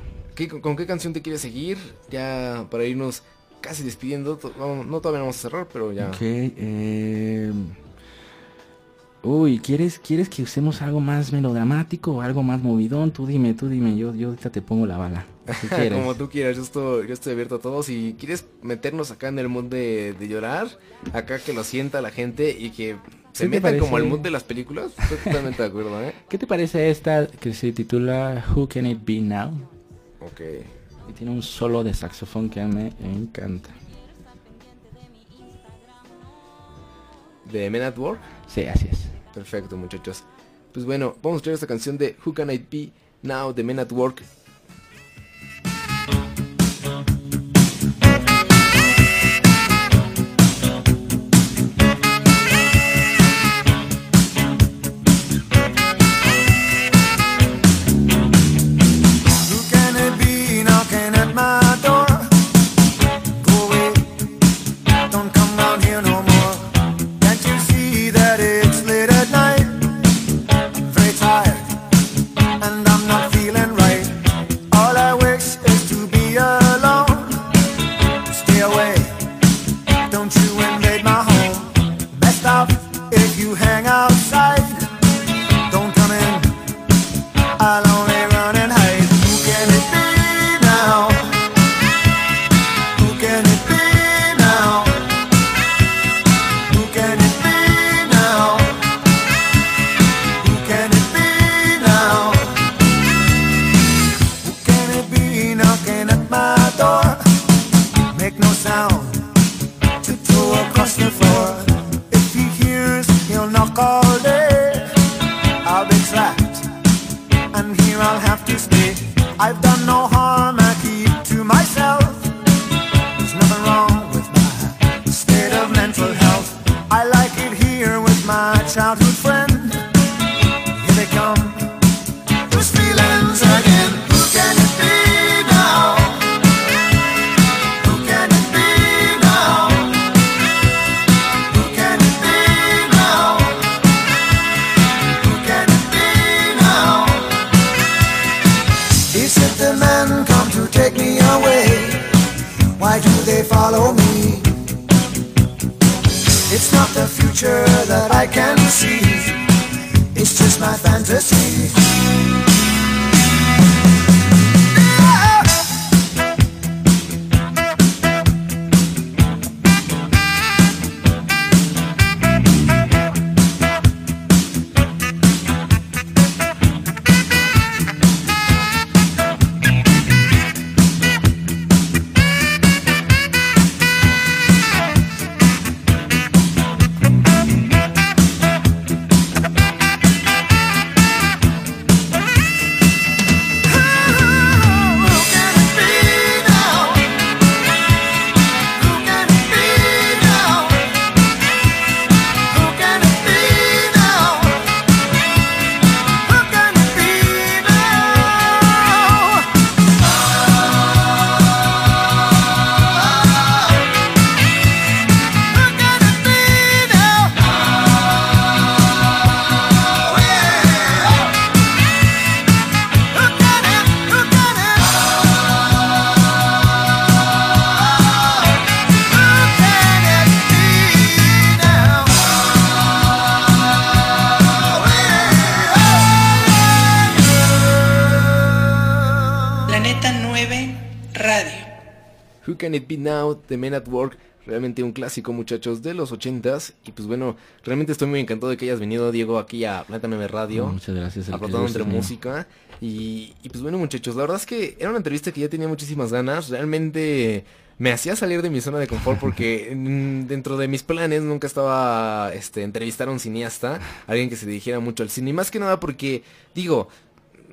Speaker 3: con, qué canción te quieres seguir? Ya para irnos casi despidiendo, no todavía no vamos a cerrar, pero ya.
Speaker 4: Ok, eh... Uy, ¿quieres, ¿quieres que usemos algo más melodramático o algo más movidón? Tú dime, tú dime, yo, yo ahorita te pongo la bala.
Speaker 3: Como tú quieras, yo estoy, yo estoy abierto a todo. Si quieres meternos acá en el mood de, llorar, acá que lo sienta la gente y que se meta como el mood de las películas, estoy totalmente de acuerdo, ¿eh?
Speaker 4: ¿Qué te parece esta que se titula Who Can It Be Now?
Speaker 3: Ok.
Speaker 4: Y tiene un solo de saxofón que me encanta.
Speaker 3: ¿De Men at Work?
Speaker 4: Sí, así es.
Speaker 3: Perfecto, muchachos. Pues bueno, vamos a escuchar esta canción de Who Can I Be Now de Men at Work de Men at Work. Realmente un clásico, muchachos, de los ochentas. Y pues bueno, realmente estoy muy encantado de que hayas venido, Diego, aquí a Planeta 9 Radio.
Speaker 4: Muchas gracias.
Speaker 3: a entre música. Y, y pues bueno, muchachos, la verdad es que era una entrevista que ya tenía muchísimas ganas. Realmente me hacía salir de mi zona de confort porque dentro de mis planes nunca estaba este, entrevistar a un cineasta, alguien que se dirigiera mucho al cine. Y más que nada porque, digo,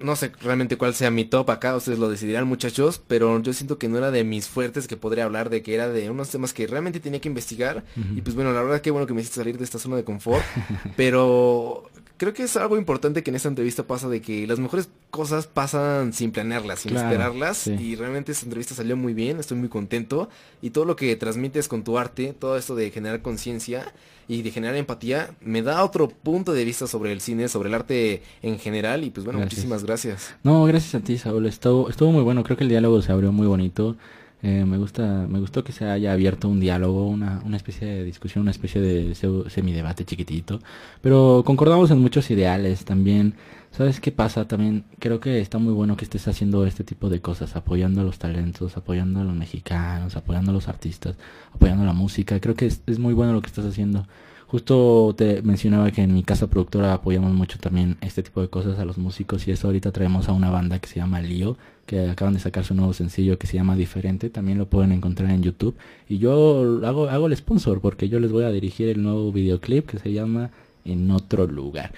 Speaker 3: no sé realmente cuál sea mi top acá, ustedes lo decidirán muchachos, pero yo siento que no era de mis fuertes que podría hablar, de que era de unos temas que realmente tenía que investigar. Y pues bueno, la verdad que bueno que me hiciste salir de esta zona de confort, pero creo que es algo importante que en esta entrevista pasa de que las mejores cosas pasan sin planearlas, sin
Speaker 4: Claro,
Speaker 3: esperarlas.
Speaker 4: sí.
Speaker 3: Y realmente esta entrevista salió muy bien, estoy muy contento. Y todo lo que transmites con tu arte, todo esto de generar conciencia y de generar empatía, me da otro punto de vista sobre el cine, sobre el arte en general. Y pues bueno,
Speaker 4: Gracias.
Speaker 3: muchísimas gracias.
Speaker 4: No, gracias a ti, Saúl. Estuvo, estuvo muy bueno. Creo que el diálogo se abrió muy bonito. Eh, me gusta, me gustó que se haya abierto un diálogo, una, una especie de discusión, una especie de semidebate chiquitito. Pero concordamos en muchos ideales también. ¿Sabes qué pasa? También creo que está muy bueno que estés haciendo este tipo de cosas, apoyando a los talentos, apoyando a los mexicanos, apoyando a los artistas, apoyando la música. Creo que es, es muy bueno lo que estás haciendo. Justo te mencionaba que en mi casa productora apoyamos mucho también este tipo de cosas a los músicos y eso ahorita traemos a una banda que se llama Lío, que acaban de sacar su nuevo sencillo que se llama Diferente, también lo pueden encontrar en YouTube y yo hago, hago el sponsor porque yo les voy a dirigir el nuevo videoclip que se llama En otro lugar.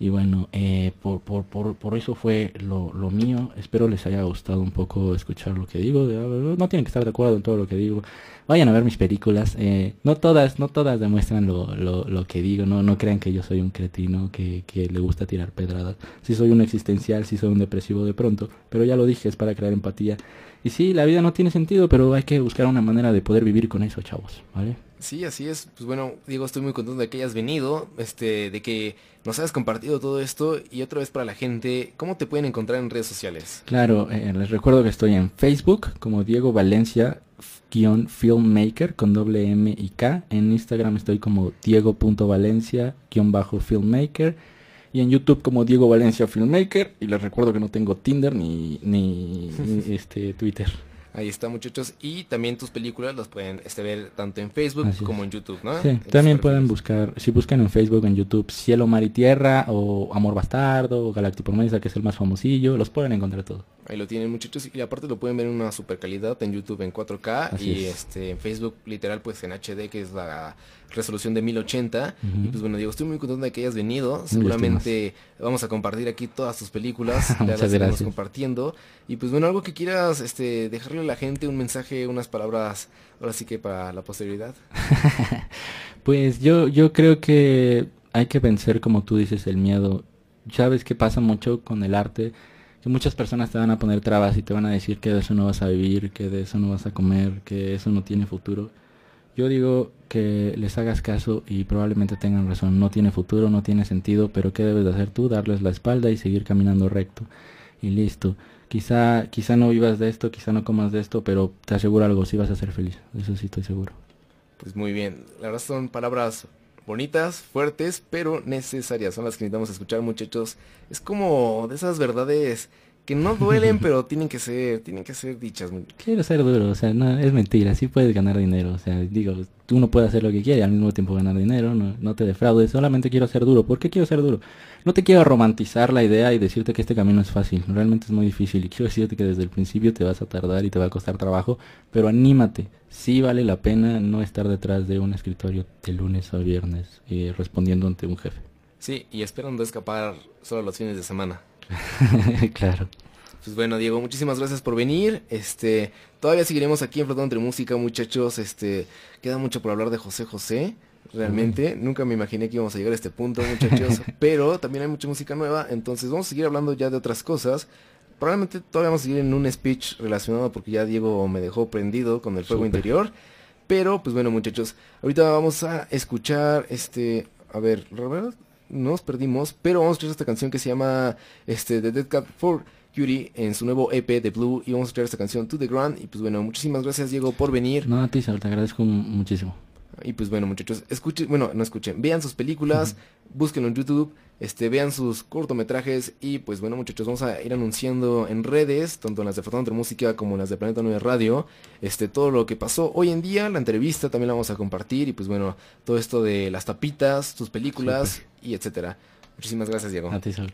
Speaker 4: Y bueno, eh, por, por, por, por eso fue lo, lo mío. Espero les haya gustado un poco escuchar lo que digo. No tienen que estar de acuerdo en todo lo que digo. Vayan a ver mis películas. eh, no todas, no todas demuestran lo, lo, lo que digo. No, no crean que yo soy un cretino que, que le gusta tirar pedradas. Sí soy un existencial, sí soy un depresivo de pronto. Pero ya lo dije, es para crear empatía. Y sí, la vida no tiene sentido, pero hay que buscar una manera de poder vivir con eso, chavos. ¿Vale?
Speaker 3: Sí, así es. Pues bueno, Diego, estoy muy contento de que hayas venido, este, de que nos hayas compartido todo esto y otra vez para la gente, ¿cómo te pueden encontrar en redes sociales?
Speaker 4: Claro, eh, les recuerdo que estoy en Facebook como Diego Valencia guion filmmaker con doble M y K. En Instagram estoy como Diego.valencia guion bajo filmmaker. Y en YouTube como Diego Valencia Filmmaker. Y les recuerdo que no tengo Tinder ni, ni, ni, este Twitter.
Speaker 3: Ahí está, muchachos. Y también tus películas las pueden este, ver tanto en Facebook
Speaker 4: Así es.
Speaker 3: como en YouTube, ¿no?
Speaker 4: Sí,
Speaker 3: En
Speaker 4: también pueden buscar, si buscan en Facebook, en YouTube, Cielo, Mar y Tierra, o Amor Bastardo, o Galactipromesa, que es el más famosillo, los pueden encontrar todos.
Speaker 3: Ahí lo tienen muchachos y aparte lo pueden ver en una super calidad en YouTube en 4K
Speaker 4: Así
Speaker 3: y
Speaker 4: es.
Speaker 3: este en Facebook literal pues en HD que es la resolución de 1080
Speaker 4: Ujú.
Speaker 3: y pues bueno Diego estoy muy contento de que hayas venido seguramente vamos a compartir aquí todas tus películas
Speaker 4: Muchas gracias.
Speaker 3: compartiendo y pues bueno algo que quieras este dejarle a la gente un mensaje unas palabras ahora sí que para la posterioridad
Speaker 4: Pues yo, yo creo que hay que vencer, como tú dices, el miedo. Sabes que pasa mucho con el arte, que muchas personas te van a poner trabas y te van a decir que de eso no vas a vivir, que de eso no vas a comer, que eso no tiene futuro. Yo digo que les hagas caso y probablemente tengan razón. No tiene futuro, no tiene sentido, pero ¿qué debes de hacer tú? Darles la espalda y seguir caminando recto. Y listo. Quizá, quizá no vivas de esto, quizá no comas de esto, pero te aseguro algo, sí vas a ser feliz. Eso sí estoy seguro.
Speaker 3: Pues muy bien, la verdad son palabras bonitas, fuertes, pero necesarias. Son las que necesitamos escuchar, muchachos. Es como de esas verdades que no duelen, pero tienen que ser, tienen que ser dichas.
Speaker 4: Quiero ser duro, o sea, no, es mentira, sí puedes ganar dinero, o sea, digo, uno puede hacer lo que quiere y al mismo tiempo ganar dinero, no, no te defraudes, solamente quiero ser duro. ¿Por qué quiero ser duro? No te quiero romantizar la idea y decirte que este camino es fácil, realmente es muy difícil y quiero decirte que desde el principio te vas a tardar y te va a costar trabajo, pero anímate, sí vale la pena no estar detrás de un escritorio de lunes a viernes eh, respondiendo ante un jefe.
Speaker 3: Sí, y esperando escapar solo los fines de semana.
Speaker 4: claro.
Speaker 3: Pues bueno, Diego, muchísimas gracias por venir. Este, todavía seguiremos aquí en Flotando entre Música, muchachos. Este, queda mucho por hablar de José José. Realmente, nunca me imaginé que íbamos a llegar a este punto, muchachos. pero también hay mucha música nueva, entonces vamos a seguir hablando ya de otras cosas. Probablemente todavía vamos a seguir en un speech relacionado porque ya Diego me dejó prendido con el fuego interior. Pero, pues bueno, muchachos, ahorita vamos a escuchar este, a ver, verdad, nos perdimos, pero vamos a escuchar esta canción que se llama este The Dead Cat for Cutie en su nuevo EP de Blue y vamos a escuchar esta canción To the Ground y pues bueno, muchísimas gracias Diego por venir.
Speaker 4: No, a ti, te agradezco mu- muchísimo.
Speaker 3: Y pues bueno, muchachos, escuchen, bueno, no escuchen, vean sus películas, búsquenlo en YouTube, este, vean sus cortometrajes y pues bueno, muchachos, vamos a ir anunciando en redes, tanto en las de entre Música como en las de Planeta 9 Radio, este, todo lo que pasó hoy en día, la entrevista también la vamos a compartir y pues bueno, todo esto de las tapitas, sus películas y etcétera. Muchísimas gracias, Diego.
Speaker 4: A ti, Saúl.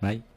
Speaker 4: Bye.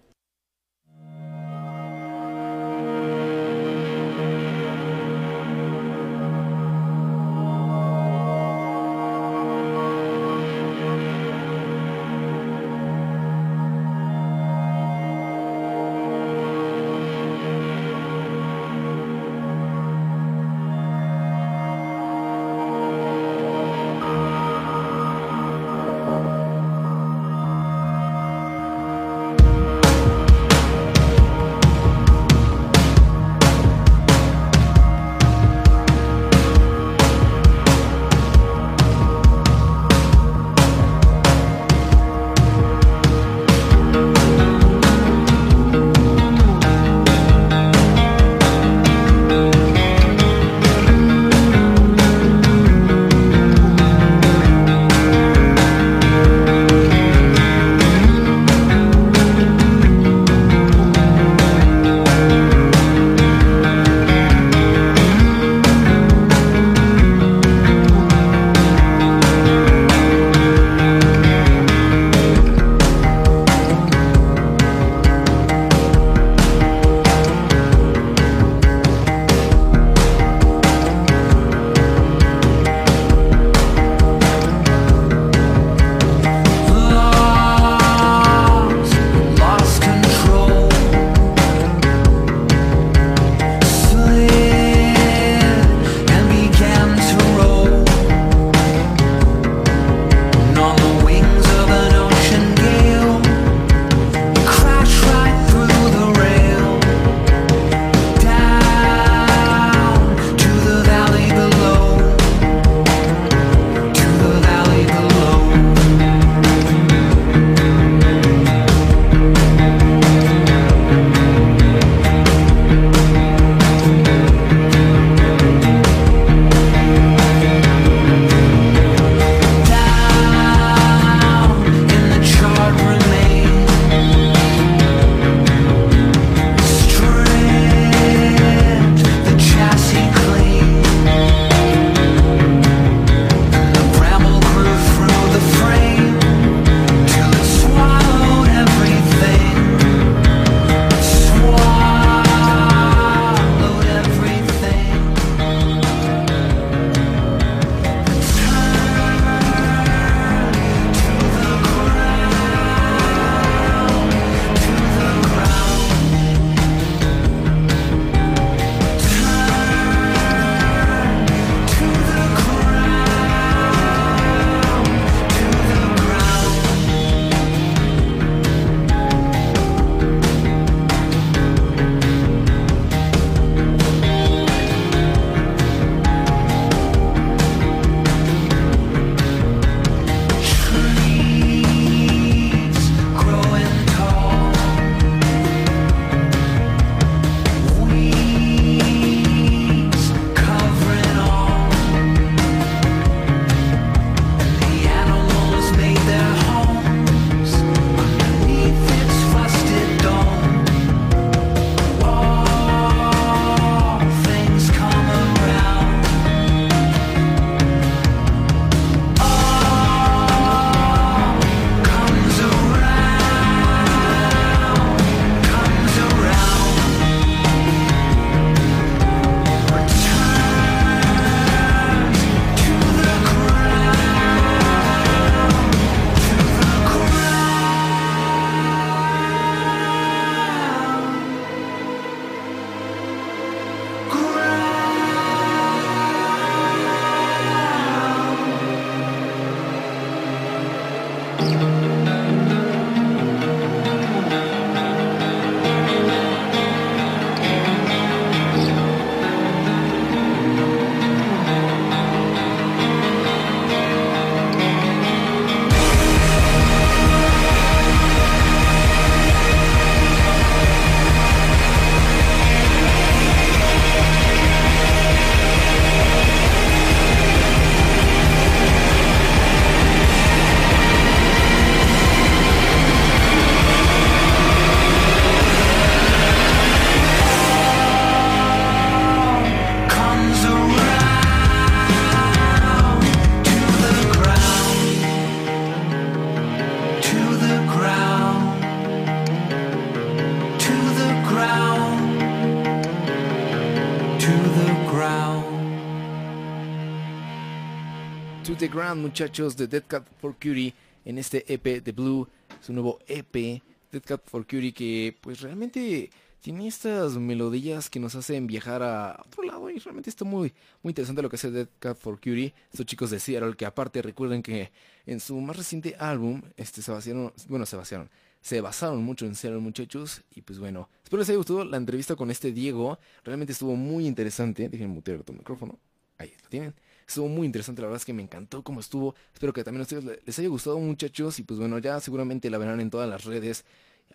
Speaker 3: Muchachos, de Dead Cat for Cutie en este EP de Blue, su nuevo EP, Dead Cat for Cutie, que pues realmente tiene estas melodías que nos hacen viajar a otro lado y realmente está muy, muy interesante lo que hace Dead Cat for Cutie, estos chicos de Seattle que aparte recuerden que en su más reciente álbum, este se vaciaron, bueno, se vaciaron, se basaron mucho en Seattle muchachos y pues bueno, espero les haya gustado la entrevista con este Diego, realmente estuvo muy interesante, déjenme mutear tu micrófono, ahí lo tienen. Estuvo muy interesante, la verdad es que me encantó cómo estuvo. Espero que también a ustedes les haya gustado muchachos y pues bueno, ya seguramente la verán en todas las redes.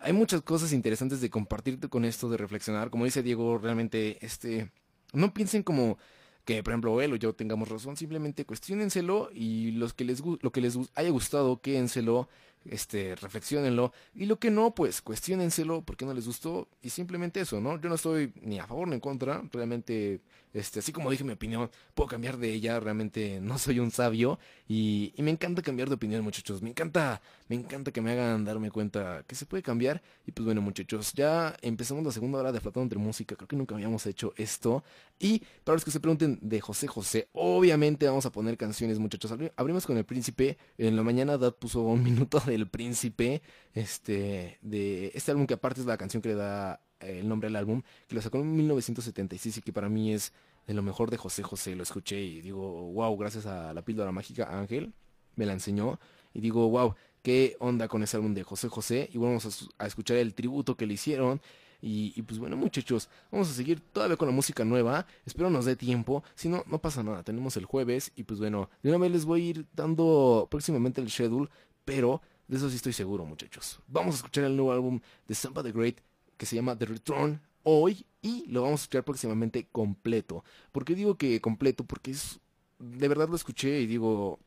Speaker 3: Hay muchas cosas interesantes de compartirte con esto, de reflexionar. Como dice Diego, realmente este no piensen como que por ejemplo él o yo tengamos razón, simplemente cuestionenselo y los que les lo que les haya gustado, quédenselo este, reflexionenlo. Y lo que no, pues cuestionenselo porque no les gustó. Y simplemente eso, ¿no? Yo no estoy ni a favor ni en contra. Realmente, este, así como dije mi opinión, puedo cambiar de ella. Realmente no soy un sabio. Y, y, me encanta cambiar de opinión, muchachos. Me encanta, me encanta que me hagan darme cuenta que se puede cambiar. Y pues bueno, muchachos, ya empezamos la segunda hora de Flotando entre Música. Creo que nunca habíamos hecho esto. Y para los que se pregunten de José José, obviamente vamos a poner canciones, muchachos. Abrimos con el príncipe. En la mañana Dad puso un minuto de el Príncipe, este, de este álbum que aparte es la canción que le da el nombre al álbum, que lo sacó en 1976 y que para mí es de lo mejor de José José, lo escuché y digo, wow, gracias a la píldora mágica Ángel, me la enseñó y digo, wow, qué onda con ese álbum de José José y vamos a, escuchar el tributo que le hicieron. Y, y, pues bueno muchachos, vamos a seguir todavía con la música nueva. Espero nos dé tiempo. Si no, no pasa nada. Tenemos el jueves. Y pues bueno, de una vez les voy a ir dando próximamente el schedule. Pero de eso sí estoy seguro, muchachos. Vamos a escuchar el nuevo álbum de Sampa the Great que se llama The Return hoy y lo vamos a escuchar próximamente completo. ¿Por qué digo que completo? Porque es de verdad lo escuché y digo,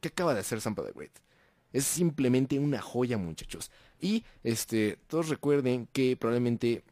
Speaker 3: ¿qué acaba de hacer Sampa the Great? Es simplemente una joya, muchachos. Y este, todos recuerden que probablemente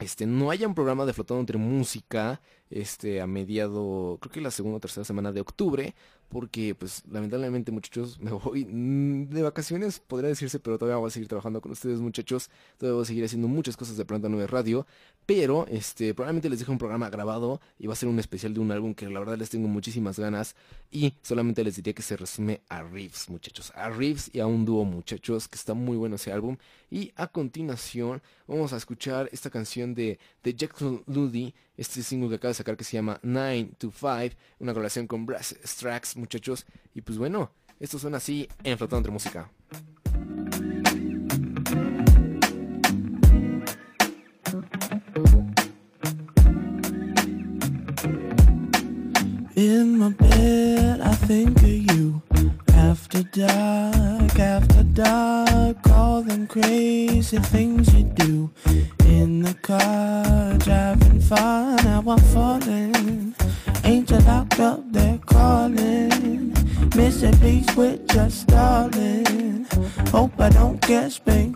Speaker 3: este no haya un programa de flotando entre música este a mediado creo que la segunda o tercera semana de octubre porque pues lamentablemente muchachos me voy mm, de vacaciones podría decirse pero todavía voy a seguir trabajando con ustedes muchachos. Todavía voy a seguir haciendo muchas cosas de Planta 9 Radio pero este probablemente les dejo un programa grabado y va a ser un especial de un álbum que la verdad les tengo muchísimas ganas. Y solamente les diría que se resume a riffs muchachos a riffs y a un dúo muchachos que está muy bueno ese álbum. Y a continuación vamos a escuchar esta canción de, de Jackson Ludy este single que acaba de sacar que se llama 9 to 5, una colaboración con Brass Strax, muchachos. Y pues bueno, esto suena así en Flotando entre Música.
Speaker 8: In my bed, I think of you. After dark, after dark, all them crazy things you do. In the car, Quit just stalling. Hope I don't get spanked,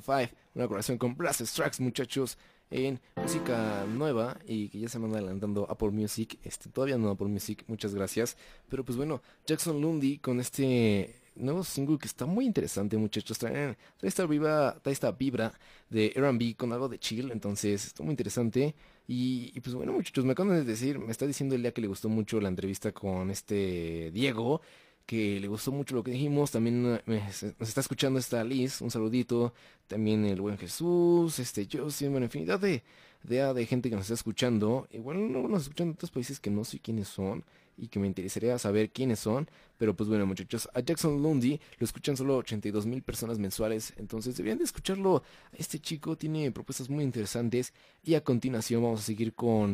Speaker 8: to
Speaker 7: 5, una colaboración con Blast Tracks, muchachos, en música nueva y que ya se me anda adelantando Apple Music, este todavía no Apple Music, muchas gracias, pero pues bueno, Jackson Lundy con este nuevo single que está muy interesante, muchachos, trae, trae esta vibra, trae esta vibra de R&B con algo de chill, entonces está muy interesante y, y pues bueno, muchachos, me acaban de decir, me está diciendo el día que le gustó mucho la entrevista con este Diego que le gustó mucho lo que dijimos. También eh, nos está escuchando esta Liz, un saludito. También el buen Jesús, este yo, sí, bueno, infinidad de, de, de gente que nos está escuchando. Igual no nos escuchan de otros países que no sé quiénes son y que me interesaría saber quiénes son. Pero pues bueno, muchachos, a Jackson Lundy lo escuchan solo 82 mil personas mensuales. Entonces deberían de escucharlo. Este chico tiene propuestas muy interesantes. Y a continuación vamos a seguir con...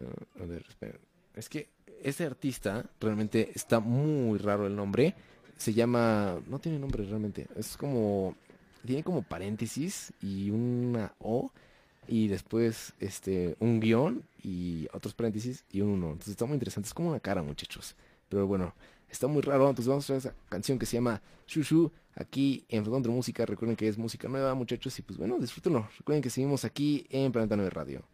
Speaker 7: eh, a ver, esperen. Es que este artista realmente está muy raro el nombre. Se llama. No tiene nombre realmente. Es como. Tiene como paréntesis y una O. Y después este un guion y otros paréntesis y un uno. Entonces está muy interesante. Es como una cara, muchachos. Pero bueno, está muy raro. Entonces vamos a ver esa canción que se llama Shushu. Aquí en Flotando Música. Recuerden que es música nueva, muchachos. Y pues bueno, disfrútenlo. Recuerden que seguimos aquí en Planeta 9 Radio.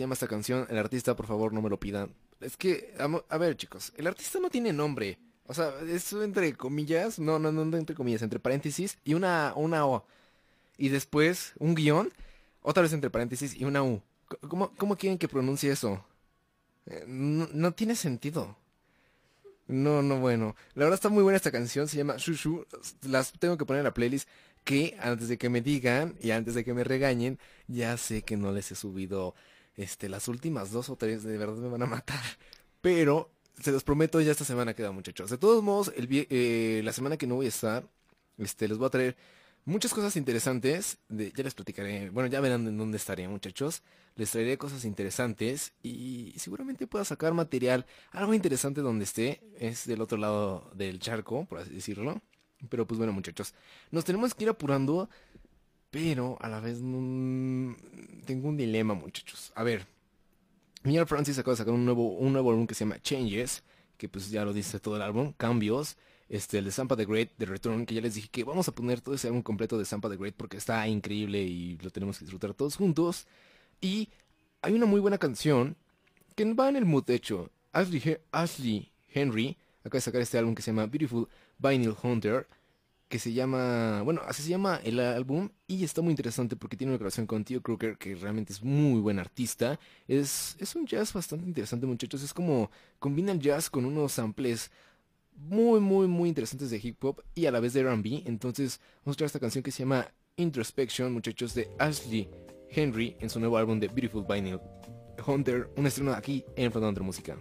Speaker 3: Llama esta canción. El artista, por favor, no me lo pidan. Es que, a ver, chicos, el artista no tiene nombre. O sea, es entre comillas, no, no, no, entre comillas, entre paréntesis y una, una O. Y después un guion, otra vez entre paréntesis y una U. ¿Cómo, cómo quieren que pronuncie eso? Eh, No, no tiene sentido. No, no, bueno. La verdad está muy buena esta canción, se llama Shushu. Las tengo que poner en la playlist que antes de que me digan y antes de que me regañen, ya sé que no les he subido este las últimas dos o tres, de verdad me van a matar. Pero se los prometo, ya esta semana queda, muchachos. De todos modos, el eh, la semana que no voy a estar, este les voy a traer muchas cosas interesantes. Ya les platicaré, bueno, ya verán en dónde estaré, muchachos. Les traeré cosas interesantes y seguramente pueda sacar material, algo interesante donde esté. Es del otro lado del charco, por así decirlo. Pero pues bueno, muchachos, nos tenemos que ir apurando, pero a la vez mm, tengo un dilema, muchachos. A ver, Miguel Francis acaba de sacar un nuevo, un nuevo álbum que se llama Changes, que pues ya lo dice todo el álbum, Cambios. Este, el de Zampa the Great, The Return, que ya les dije que vamos a poner todo ese álbum completo de Zampa the Great porque está increíble y lo tenemos que disfrutar todos juntos. Y hay una muy buena canción que va en el mood, de hecho. Ashley, Ashley Henry acaba de sacar este álbum que se llama Beautiful Vinyl Hunter, que se llama, bueno, así se llama el álbum y está muy interesante porque tiene una grabación con Theo Crooker que realmente es muy buen artista. Es, es un jazz bastante interesante, muchachos. Es como combina el jazz con unos samples muy, muy, muy interesantes de hip hop y a la vez de R&B. Entonces, vamos a escuchar esta canción que se llama Introspection, muchachos, de Ashley Henry en su nuevo álbum de Beautiful Vinyl Hunter, un estreno aquí en Flotando Música.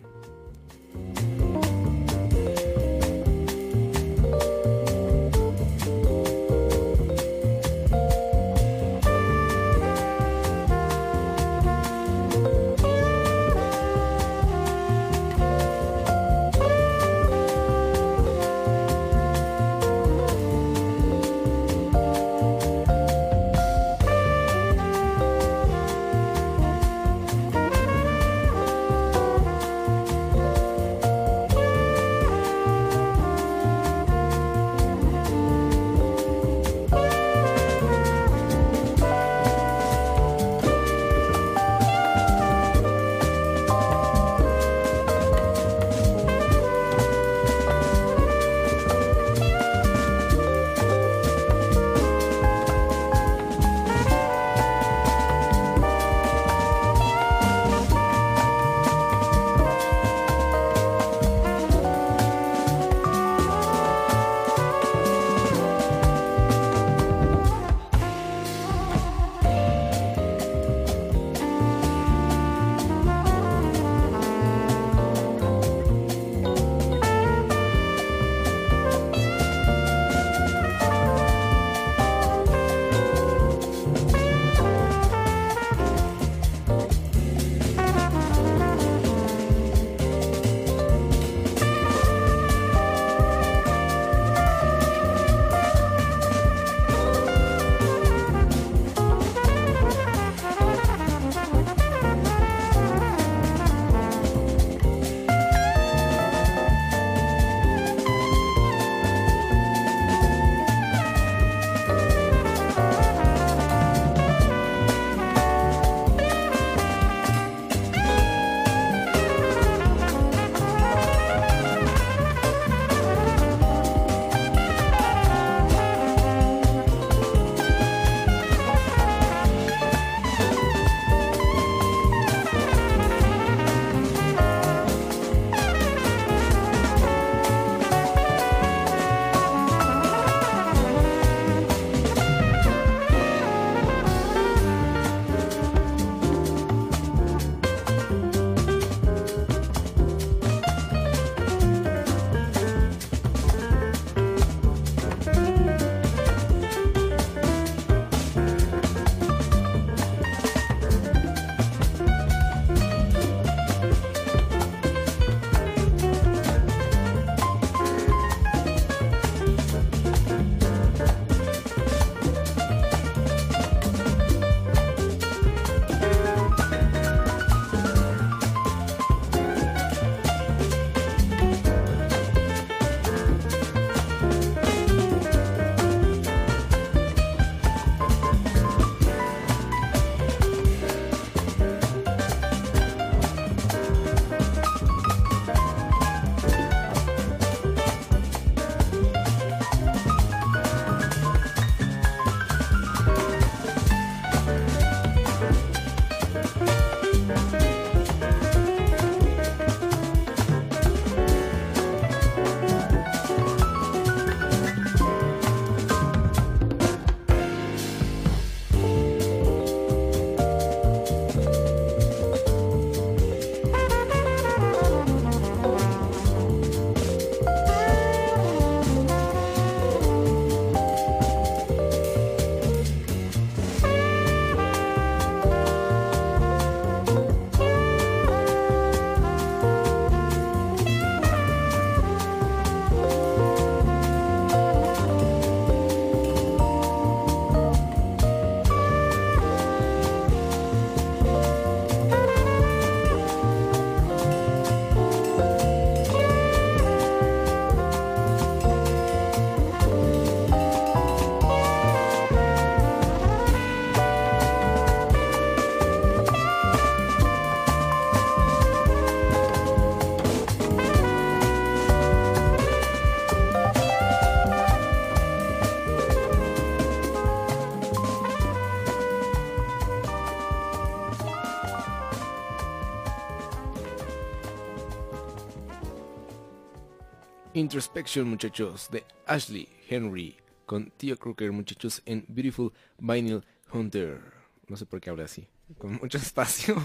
Speaker 3: Introspection, muchachos, de Ashley Henry con Tío Crooker, muchachos, en Beautiful Vinyl Hunter. No sé por qué habla así, con mucho espacio.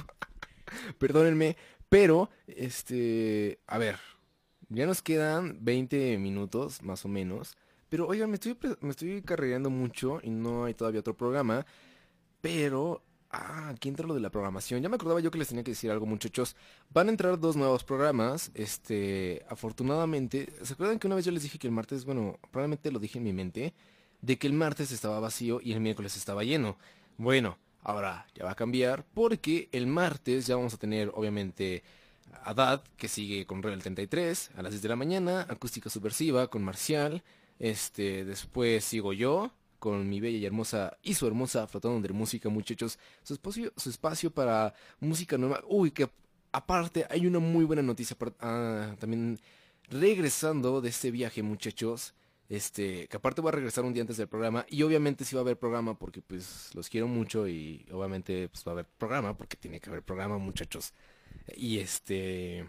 Speaker 3: Perdónenme, pero, este, a ver, ya nos quedan 20 minutos, más o menos. Pero, oigan, me estoy, me estoy carrereando mucho y no hay todavía otro programa. Pero, ah, aquí entra lo de la programación. Ya me acordaba yo que les tenía que decir algo, muchachos. Van a entrar dos nuevos programas. Este, afortunadamente, ¿se acuerdan que una vez yo les dije que el martes, bueno, probablemente lo dije en mi mente, de que el martes estaba vacío y el miércoles estaba lleno? Bueno, ahora ya va a cambiar porque el martes ya vamos a tener, obviamente, a Dad, que sigue con Rebel 33 a las 10 de la mañana, Acústica Subversiva con Marcial, este, después sigo yo con mi bella y hermosa y su hermosa flotando de música, muchachos, su espacio, su espacio para música nueva. Uy, que aparte hay una muy buena noticia ah, también regresando de este viaje, muchachos. Este, que aparte voy a regresar un día antes del programa y obviamente sí va a haber programa porque pues los quiero mucho y obviamente pues va a haber programa porque tiene que haber programa, muchachos. Y este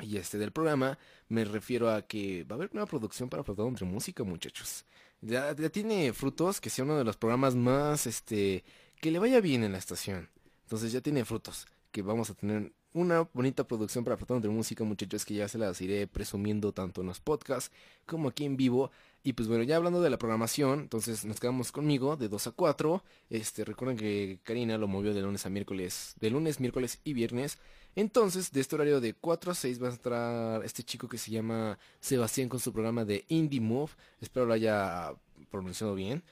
Speaker 3: y este del programa me refiero a que va a haber una producción para Flotando entre Música, muchachos. Ya, ya tiene frutos que sea uno de los programas más, este, que le vaya bien en la estación. Entonces ya tiene frutos, que vamos a tener una bonita producción para Flotando entre Música, muchachos, que ya se las iré presumiendo tanto en los podcasts como aquí en vivo. Y pues bueno, ya hablando de la programación, entonces nos quedamos conmigo de 2 a 4. Este, recuerden que Karina lo movió de lunes a miércoles, de lunes, miércoles y viernes. Entonces, de este horario de 4 a 6 va a entrar este chico que se llama Sebastián con su programa de Indie Move. Espero lo haya pronunciado bien.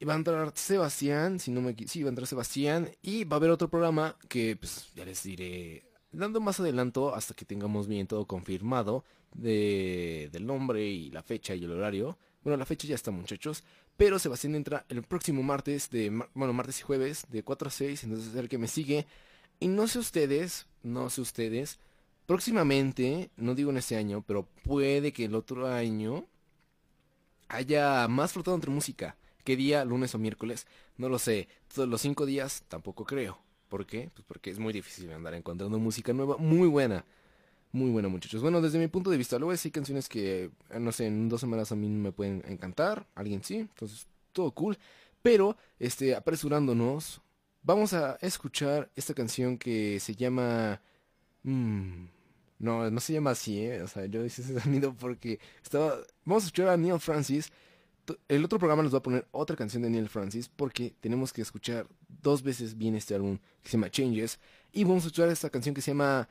Speaker 3: Y va a entrar Sebastián, si no me sí, va a entrar Sebastián. Y va a haber otro programa que pues ya les diré dando más adelanto hasta que tengamos bien todo confirmado de, del nombre y la fecha y el horario. Bueno, la fecha ya está muchachos. Pero Sebastián entra el próximo martes, de bueno, martes y jueves, de 4 a 6. Entonces es el que me sigue. Y no sé ustedes, no sé ustedes. Próximamente, no digo en este año, pero puede que el otro año haya más flotado entre música. ¿Qué día? ¿Lunes o miércoles? No lo sé. Todos los cinco días tampoco creo. ¿Por qué? Pues porque es muy difícil andar encontrando música nueva muy buena. Muy buena, muchachos. Bueno, desde mi punto de vista, luego hay canciones que, eh, no sé, en dos semanas a mí me pueden encantar. Alguien sí. Entonces, todo cool. Pero, este, apresurándonos, vamos a escuchar esta canción que se llama... mm, no, no se llama así, ¿eh? O sea, yo hice ese sonido porque estaba... Vamos a escuchar a Neil Francis. El otro programa nos va a poner otra canción de Neil Francis porque tenemos que escuchar dos veces bien este álbum que se llama Changes. Y vamos a escuchar esta canción que se llama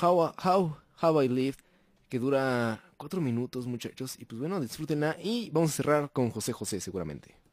Speaker 3: How, How, How I Lived, que dura cuatro minutos, muchachos. Y pues bueno, disfrútenla. Y vamos a cerrar con José José, seguramente.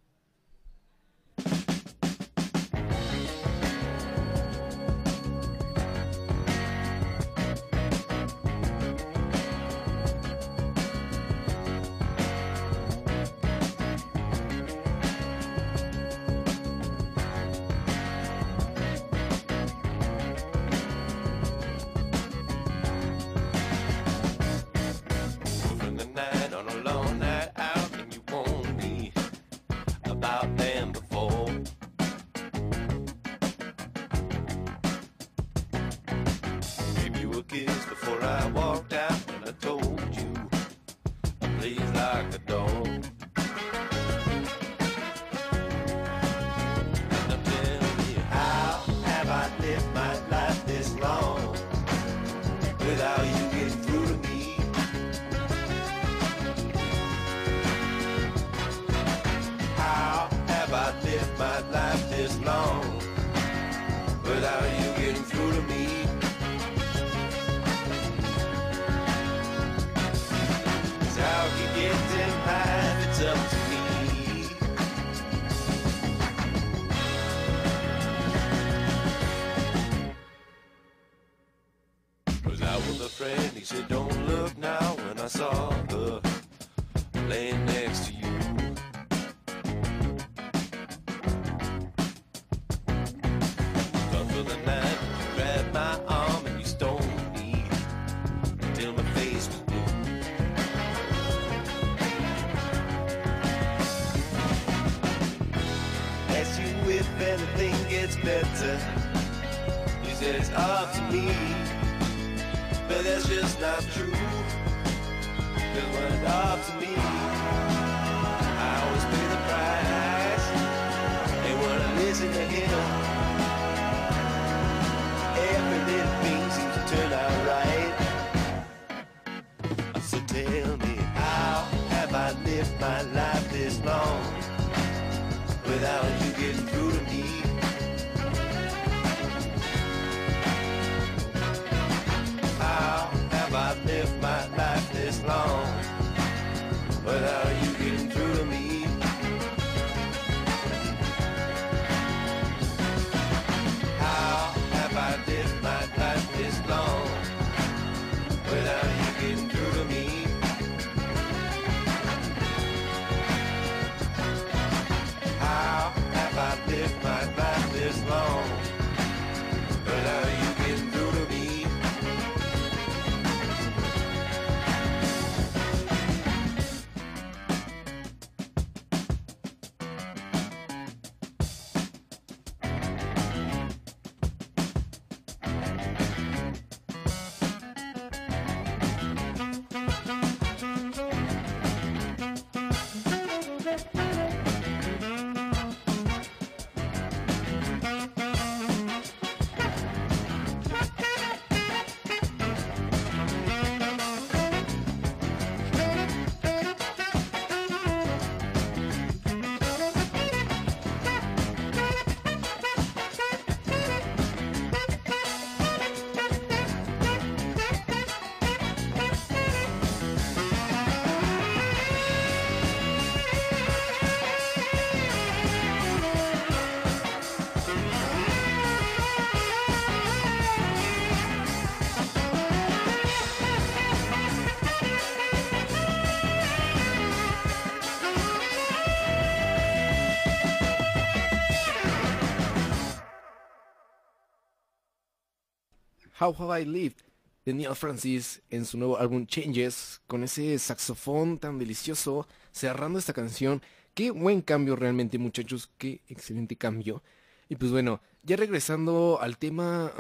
Speaker 9: How Have I Lived
Speaker 3: de Neil Francis en su nuevo álbum Changes con ese saxofón tan delicioso cerrando esta canción. Qué buen cambio realmente muchachos, qué excelente cambio. Y pues bueno, ya regresando al tema,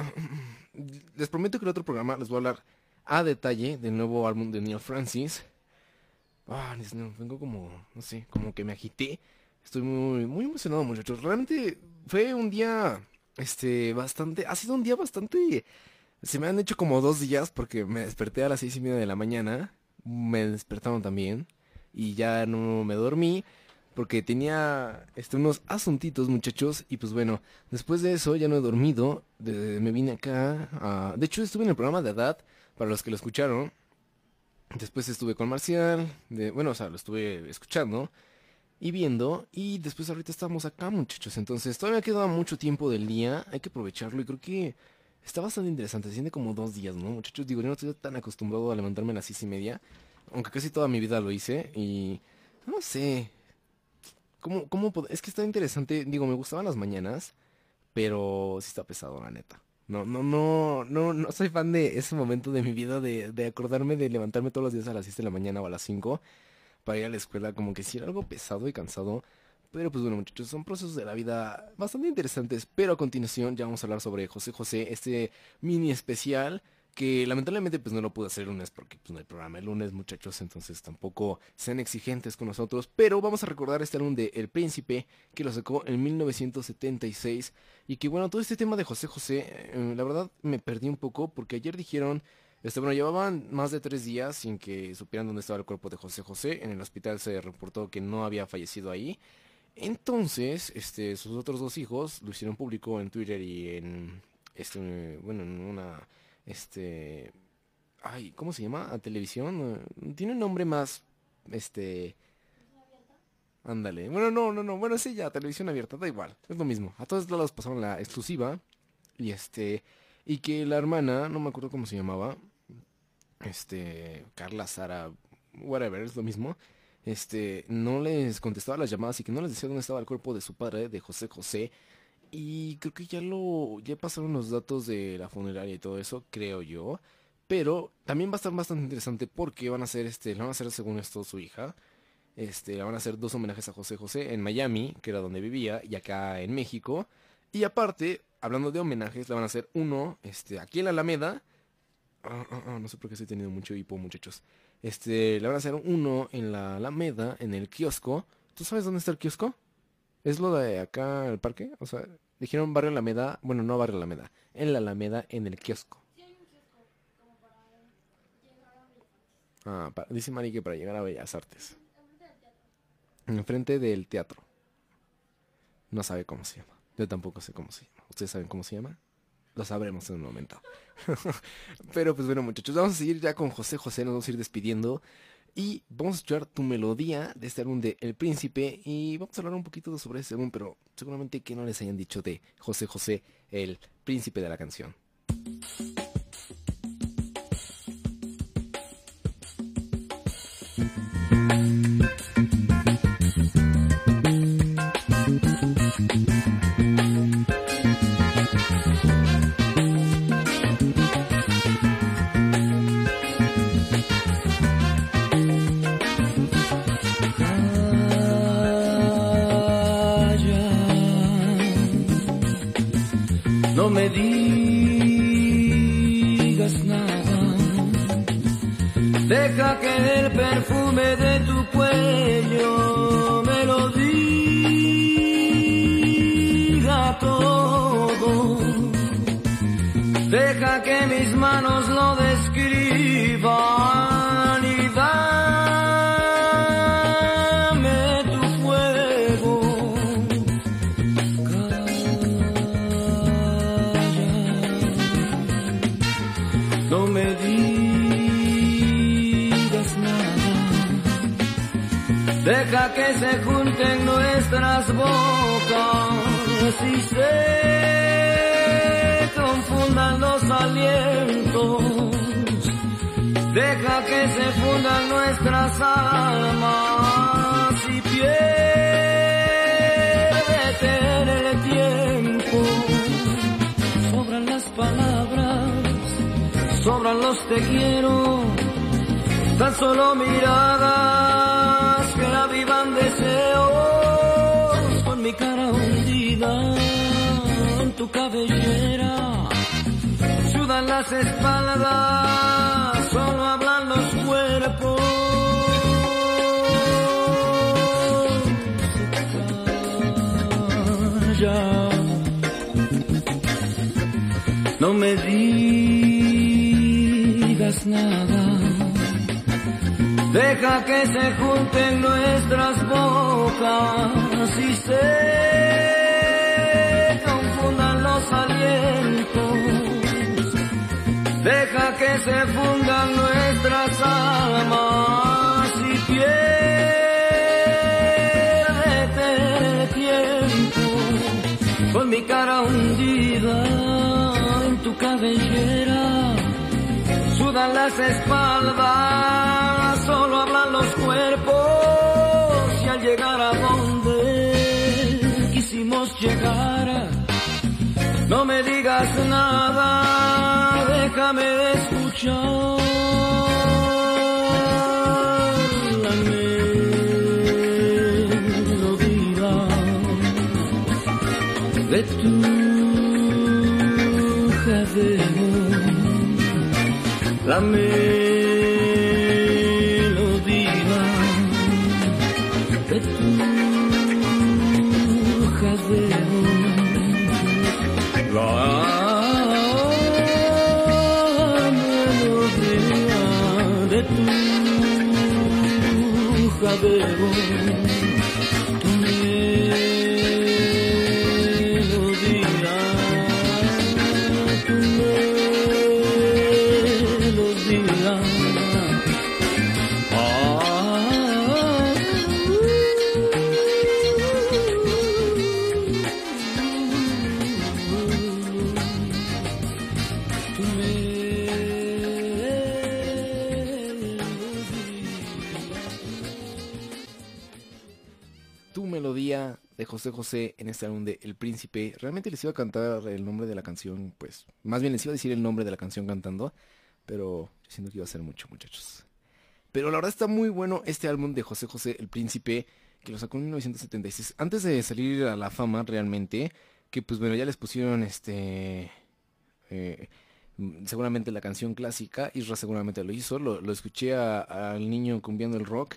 Speaker 3: les prometo que en otro programa les voy a hablar a detalle del nuevo álbum de Neil Francis. Ah, no, vengo como, no sé, como que me agité. Estoy muy, muy emocionado, muchachos. Realmente fue un día, este, bastante, ha sido un día bastante, se me han hecho como dos días porque me desperté a las seis y media de la mañana. Me despertaron también y ya no me dormí porque tenía, este, unos asuntitos, muchachos. Y pues bueno, después de eso ya no he dormido. de- me vine acá. de hecho, estuve en el programa de edad para los que lo escucharon. Después estuve con Marcial, de, bueno, o sea, lo estuve escuchando y viendo. Y después ahorita estamos acá, muchachos. Entonces, todavía queda mucho tiempo del día. Hay que aprovecharlo y creo que está bastante interesante. Se siente como dos días, ¿no, muchachos? Digo, yo no estoy tan acostumbrado a levantarme a las seis y media. Aunque casi toda mi vida lo hice. Y no sé. ¿Cómo, cómo Es que está interesante. Digo, me gustaban las mañanas. Pero sí está pesado, la neta. No, no, no, no, no soy fan de ese momento de mi vida de, de acordarme de levantarme todos los días a las 6 de la mañana o a las 5 para ir a la escuela, como que sí era algo pesado y cansado. Pero pues bueno muchachos, son procesos de la vida bastante interesantes. Pero a continuación ya vamos a hablar sobre José José, este mini especial que lamentablemente pues no lo pude hacer el lunes porque pues no hay programa el lunes muchachos, entonces tampoco sean exigentes con nosotros. Pero vamos a recordar este álbum de El Príncipe que lo sacó en 1976 y que bueno, todo este tema de José José, eh, la verdad me perdí un poco porque ayer dijeron este, bueno, llevaban más de tres días sin que supieran dónde estaba el cuerpo de José José. En el hospital se reportó que no había fallecido ahí. Entonces, este, sus otros dos hijos lo hicieron público en Twitter y en, este, bueno, en una, este, ay, ¿cómo se llama? A televisión. Tiene un nombre más, este, ándale. Bueno, no, no, no. Bueno, sí, ya, televisión abierta, da igual. Es lo mismo. A todos lados pasaron la exclusiva y este, y que la hermana, no me acuerdo cómo se llamaba, este, Carla, Sara, whatever, es lo mismo, este, no les contestaba las llamadas y que no les decía dónde estaba el cuerpo de su padre, de José José, y creo que ya lo, ya pasaron los datos de la funeraria y todo eso, creo yo, pero también va a estar bastante interesante porque van a hacer, este, le van a hacer según esto su hija, este, le van a hacer dos homenajes a José José en Miami, que era donde vivía, y acá en México, y aparte, hablando de homenajes, le van a hacer uno, este, aquí en la Alameda, Ah, ah, ah, no sé por qué estoy teniendo mucho hipo, muchachos.
Speaker 2: Este, le van a hacer uno en la Alameda, en el kiosco. ¿Tú sabes dónde está el kiosco? ¿Es lo de acá, el parque? O sea, dijeron barrio Alameda, bueno, no barrio Alameda, en la Alameda, en el kiosco. Ah, pa- dice Mari que para llegar a Bellas Artes. Enfrente del teatro. No sabe cómo se llama. Yo tampoco sé cómo se llama. ¿Ustedes saben cómo se llama? Lo sabremos en un momento. Pero pues bueno, muchachos, vamos a seguir ya con José José, nos vamos a ir despidiendo. Y vamos a escuchar tu melodía de este álbum de El Príncipe. Y vamos a hablar un poquito sobre ese álbum, pero seguramente que no les hayan dicho de José José, el príncipe de la canción. José José en este álbum de El Príncipe. Realmente les iba a cantar el nombre de la canción, pues más bien les iba a decir el nombre de la canción cantando, pero siento que iba a ser mucho, muchachos. Pero la verdad está muy bueno este álbum de José José El Príncipe, que lo sacó en 1976, antes de salir a la fama realmente, que pues bueno, ya les pusieron este... eh,
Speaker 3: mm, seguramente la canción clásica, Isra seguramente lo hizo, lo, lo escuché al niño cumbiando el rock,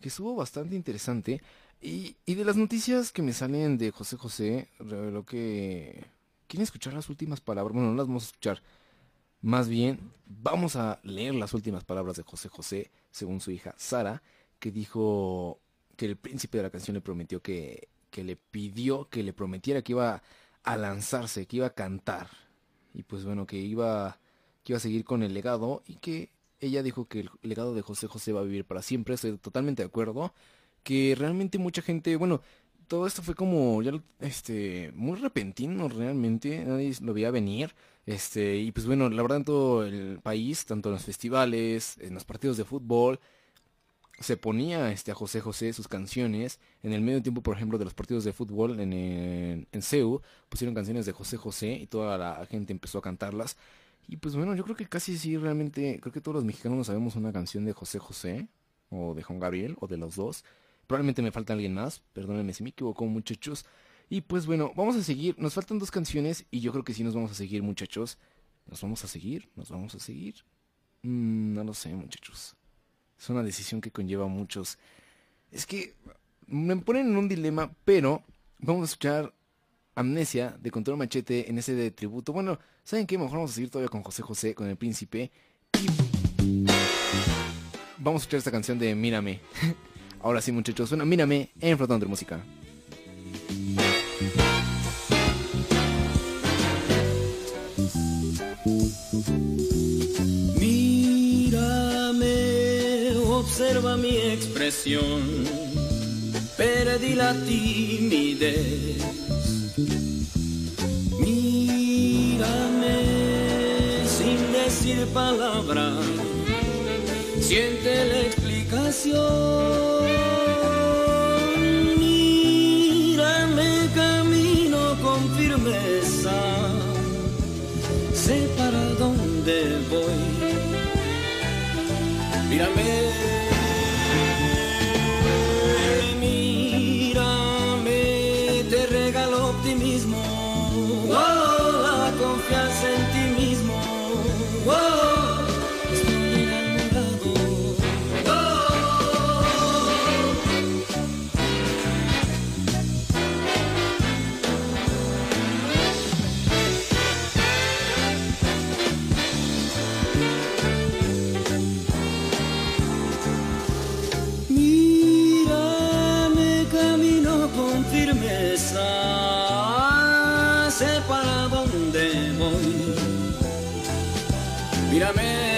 Speaker 3: que estuvo bastante interesante. Y, de las noticias que me salen de José José, reveló que... ¿Quieren escuchar las últimas palabras? Bueno, no las vamos a escuchar. Más bien, vamos a leer las últimas palabras de José José, según su hija Sara, que dijo que el príncipe de la canción le prometió que, que le pidió que le prometiera que iba a lanzarse, que iba a cantar. Y pues bueno, que iba, que iba a seguir con el legado y que ella dijo que el legado de José José va a vivir para siempre. Estoy totalmente de acuerdo. Que realmente mucha gente, bueno, todo esto fue como ya este muy repentino realmente, nadie lo veía venir. Este, y pues bueno, la verdad en todo el país, tanto en los festivales, en los partidos de fútbol, se ponía este a José José sus canciones. En el medio tiempo, por ejemplo, de los partidos de fútbol en, en, en CEU, pusieron canciones de José José y toda la gente empezó a cantarlas. Y pues bueno, yo creo que casi sí, realmente, creo que todos los mexicanos sabemos una canción de José José, o de Juan Gabriel, o de los dos. Probablemente me falta alguien más, perdónenme si me equivoco muchachos. Y pues bueno, vamos a seguir, nos faltan dos canciones y yo creo que sí nos vamos a seguir muchachos. ¿Nos vamos a seguir? ¿Nos vamos a seguir? Mm, no lo sé muchachos. Es una decisión que conlleva muchos. Es que me ponen en un dilema, pero vamos a escuchar Amnesia de Control Machete en ese de tributo. Bueno, ¿saben qué? Mejor vamos a seguir todavía con José José, con el príncipe. Y vamos a escuchar esta canción de Mírame. Ahora sí, muchachos, suena Mírame en Flotando de Música.
Speaker 2: Mírame, observa mi expresión, perdí la timidez. Mírame sin decir palabra, siente la explicación. Mírame, camino con firmeza, sé para dónde voy. Mírame, sé para dónde voy. Mírame,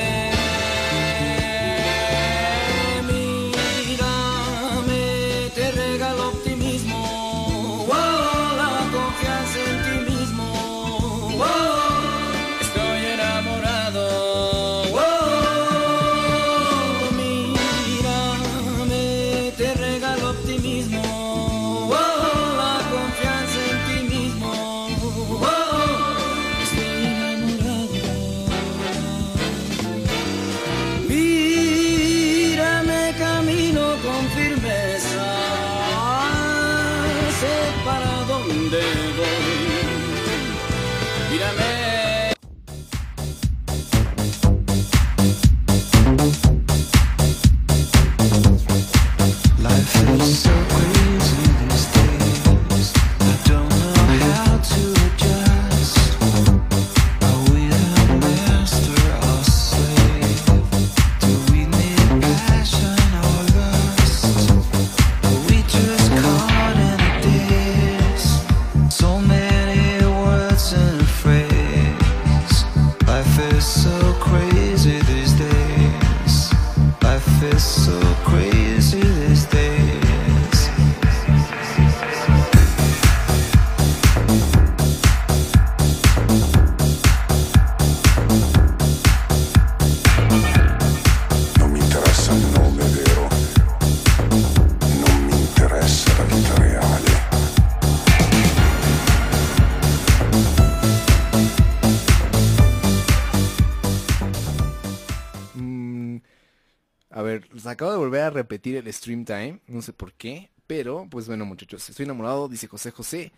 Speaker 3: acabo de volver a repetir el stream time, no sé por qué, pero pues bueno muchachos, estoy enamorado, dice José José.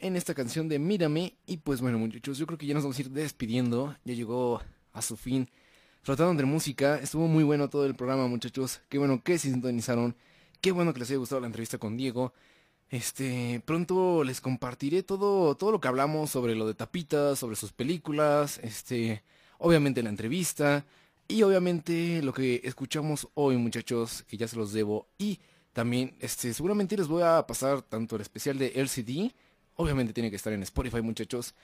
Speaker 3: en esta canción de Mírame. Y pues bueno, muchachos, yo creo que ya nos vamos a ir despidiendo. Ya llegó a su fin. Flotando entre música. Estuvo muy bueno todo el programa, muchachos. Qué bueno que se sintonizaron. Qué bueno que les haya gustado la entrevista con Diego. Este, pronto les compartiré todo, todo lo que hablamos sobre lo de Tapitas, sobre sus películas, este, obviamente la entrevista y obviamente lo que escuchamos hoy, muchachos, que ya se los debo y también, este, seguramente les voy a pasar tanto el especial de LCD, obviamente tiene que estar en Spotify, muchachos.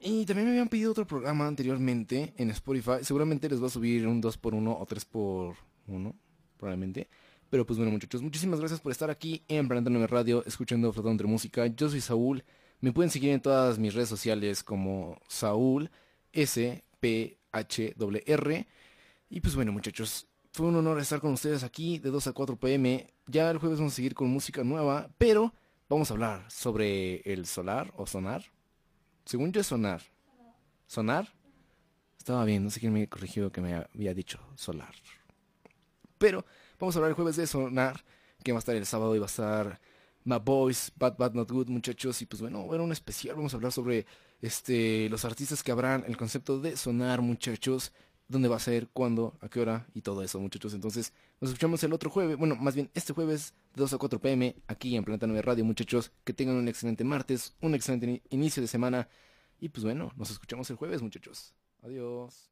Speaker 3: Y también me habían pedido otro programa anteriormente en Spotify. Seguramente les voy a subir un 2x1 o 3x1, probablemente. Pero pues bueno, muchachos, muchísimas gracias por estar aquí en Planeta 9 Radio, escuchando Flotando entre Música. Yo soy Saúl. Me pueden seguir en todas mis redes sociales como Saúl S P H R. Y pues bueno, muchachos, fue un honor estar con ustedes aquí de 2 a 4 pm. Ya el jueves vamos a seguir con música nueva, pero vamos a hablar sobre el solar o sonar. Según yo es sonar. ¿Sonar? Estaba bien, no sé quién me corrigió que me había dicho solar. Pero vamos a hablar el jueves de sonar, que va a estar el sábado y va a estar My Boys, Bad Bad Not Good, muchachos. Y pues bueno, bueno, un especial. Vamos a hablar sobre este los artistas que habrán, el concepto de sonar, muchachos. Dónde va a ser, cuándo, a qué hora y todo eso, muchachos. Entonces, nos escuchamos el otro jueves, bueno, más bien este jueves de 2 a 4 pm aquí en Planeta 9 Radio, muchachos. Que tengan un excelente martes, un excelente ini- inicio de semana. Y pues bueno, nos escuchamos el jueves, muchachos. Adiós.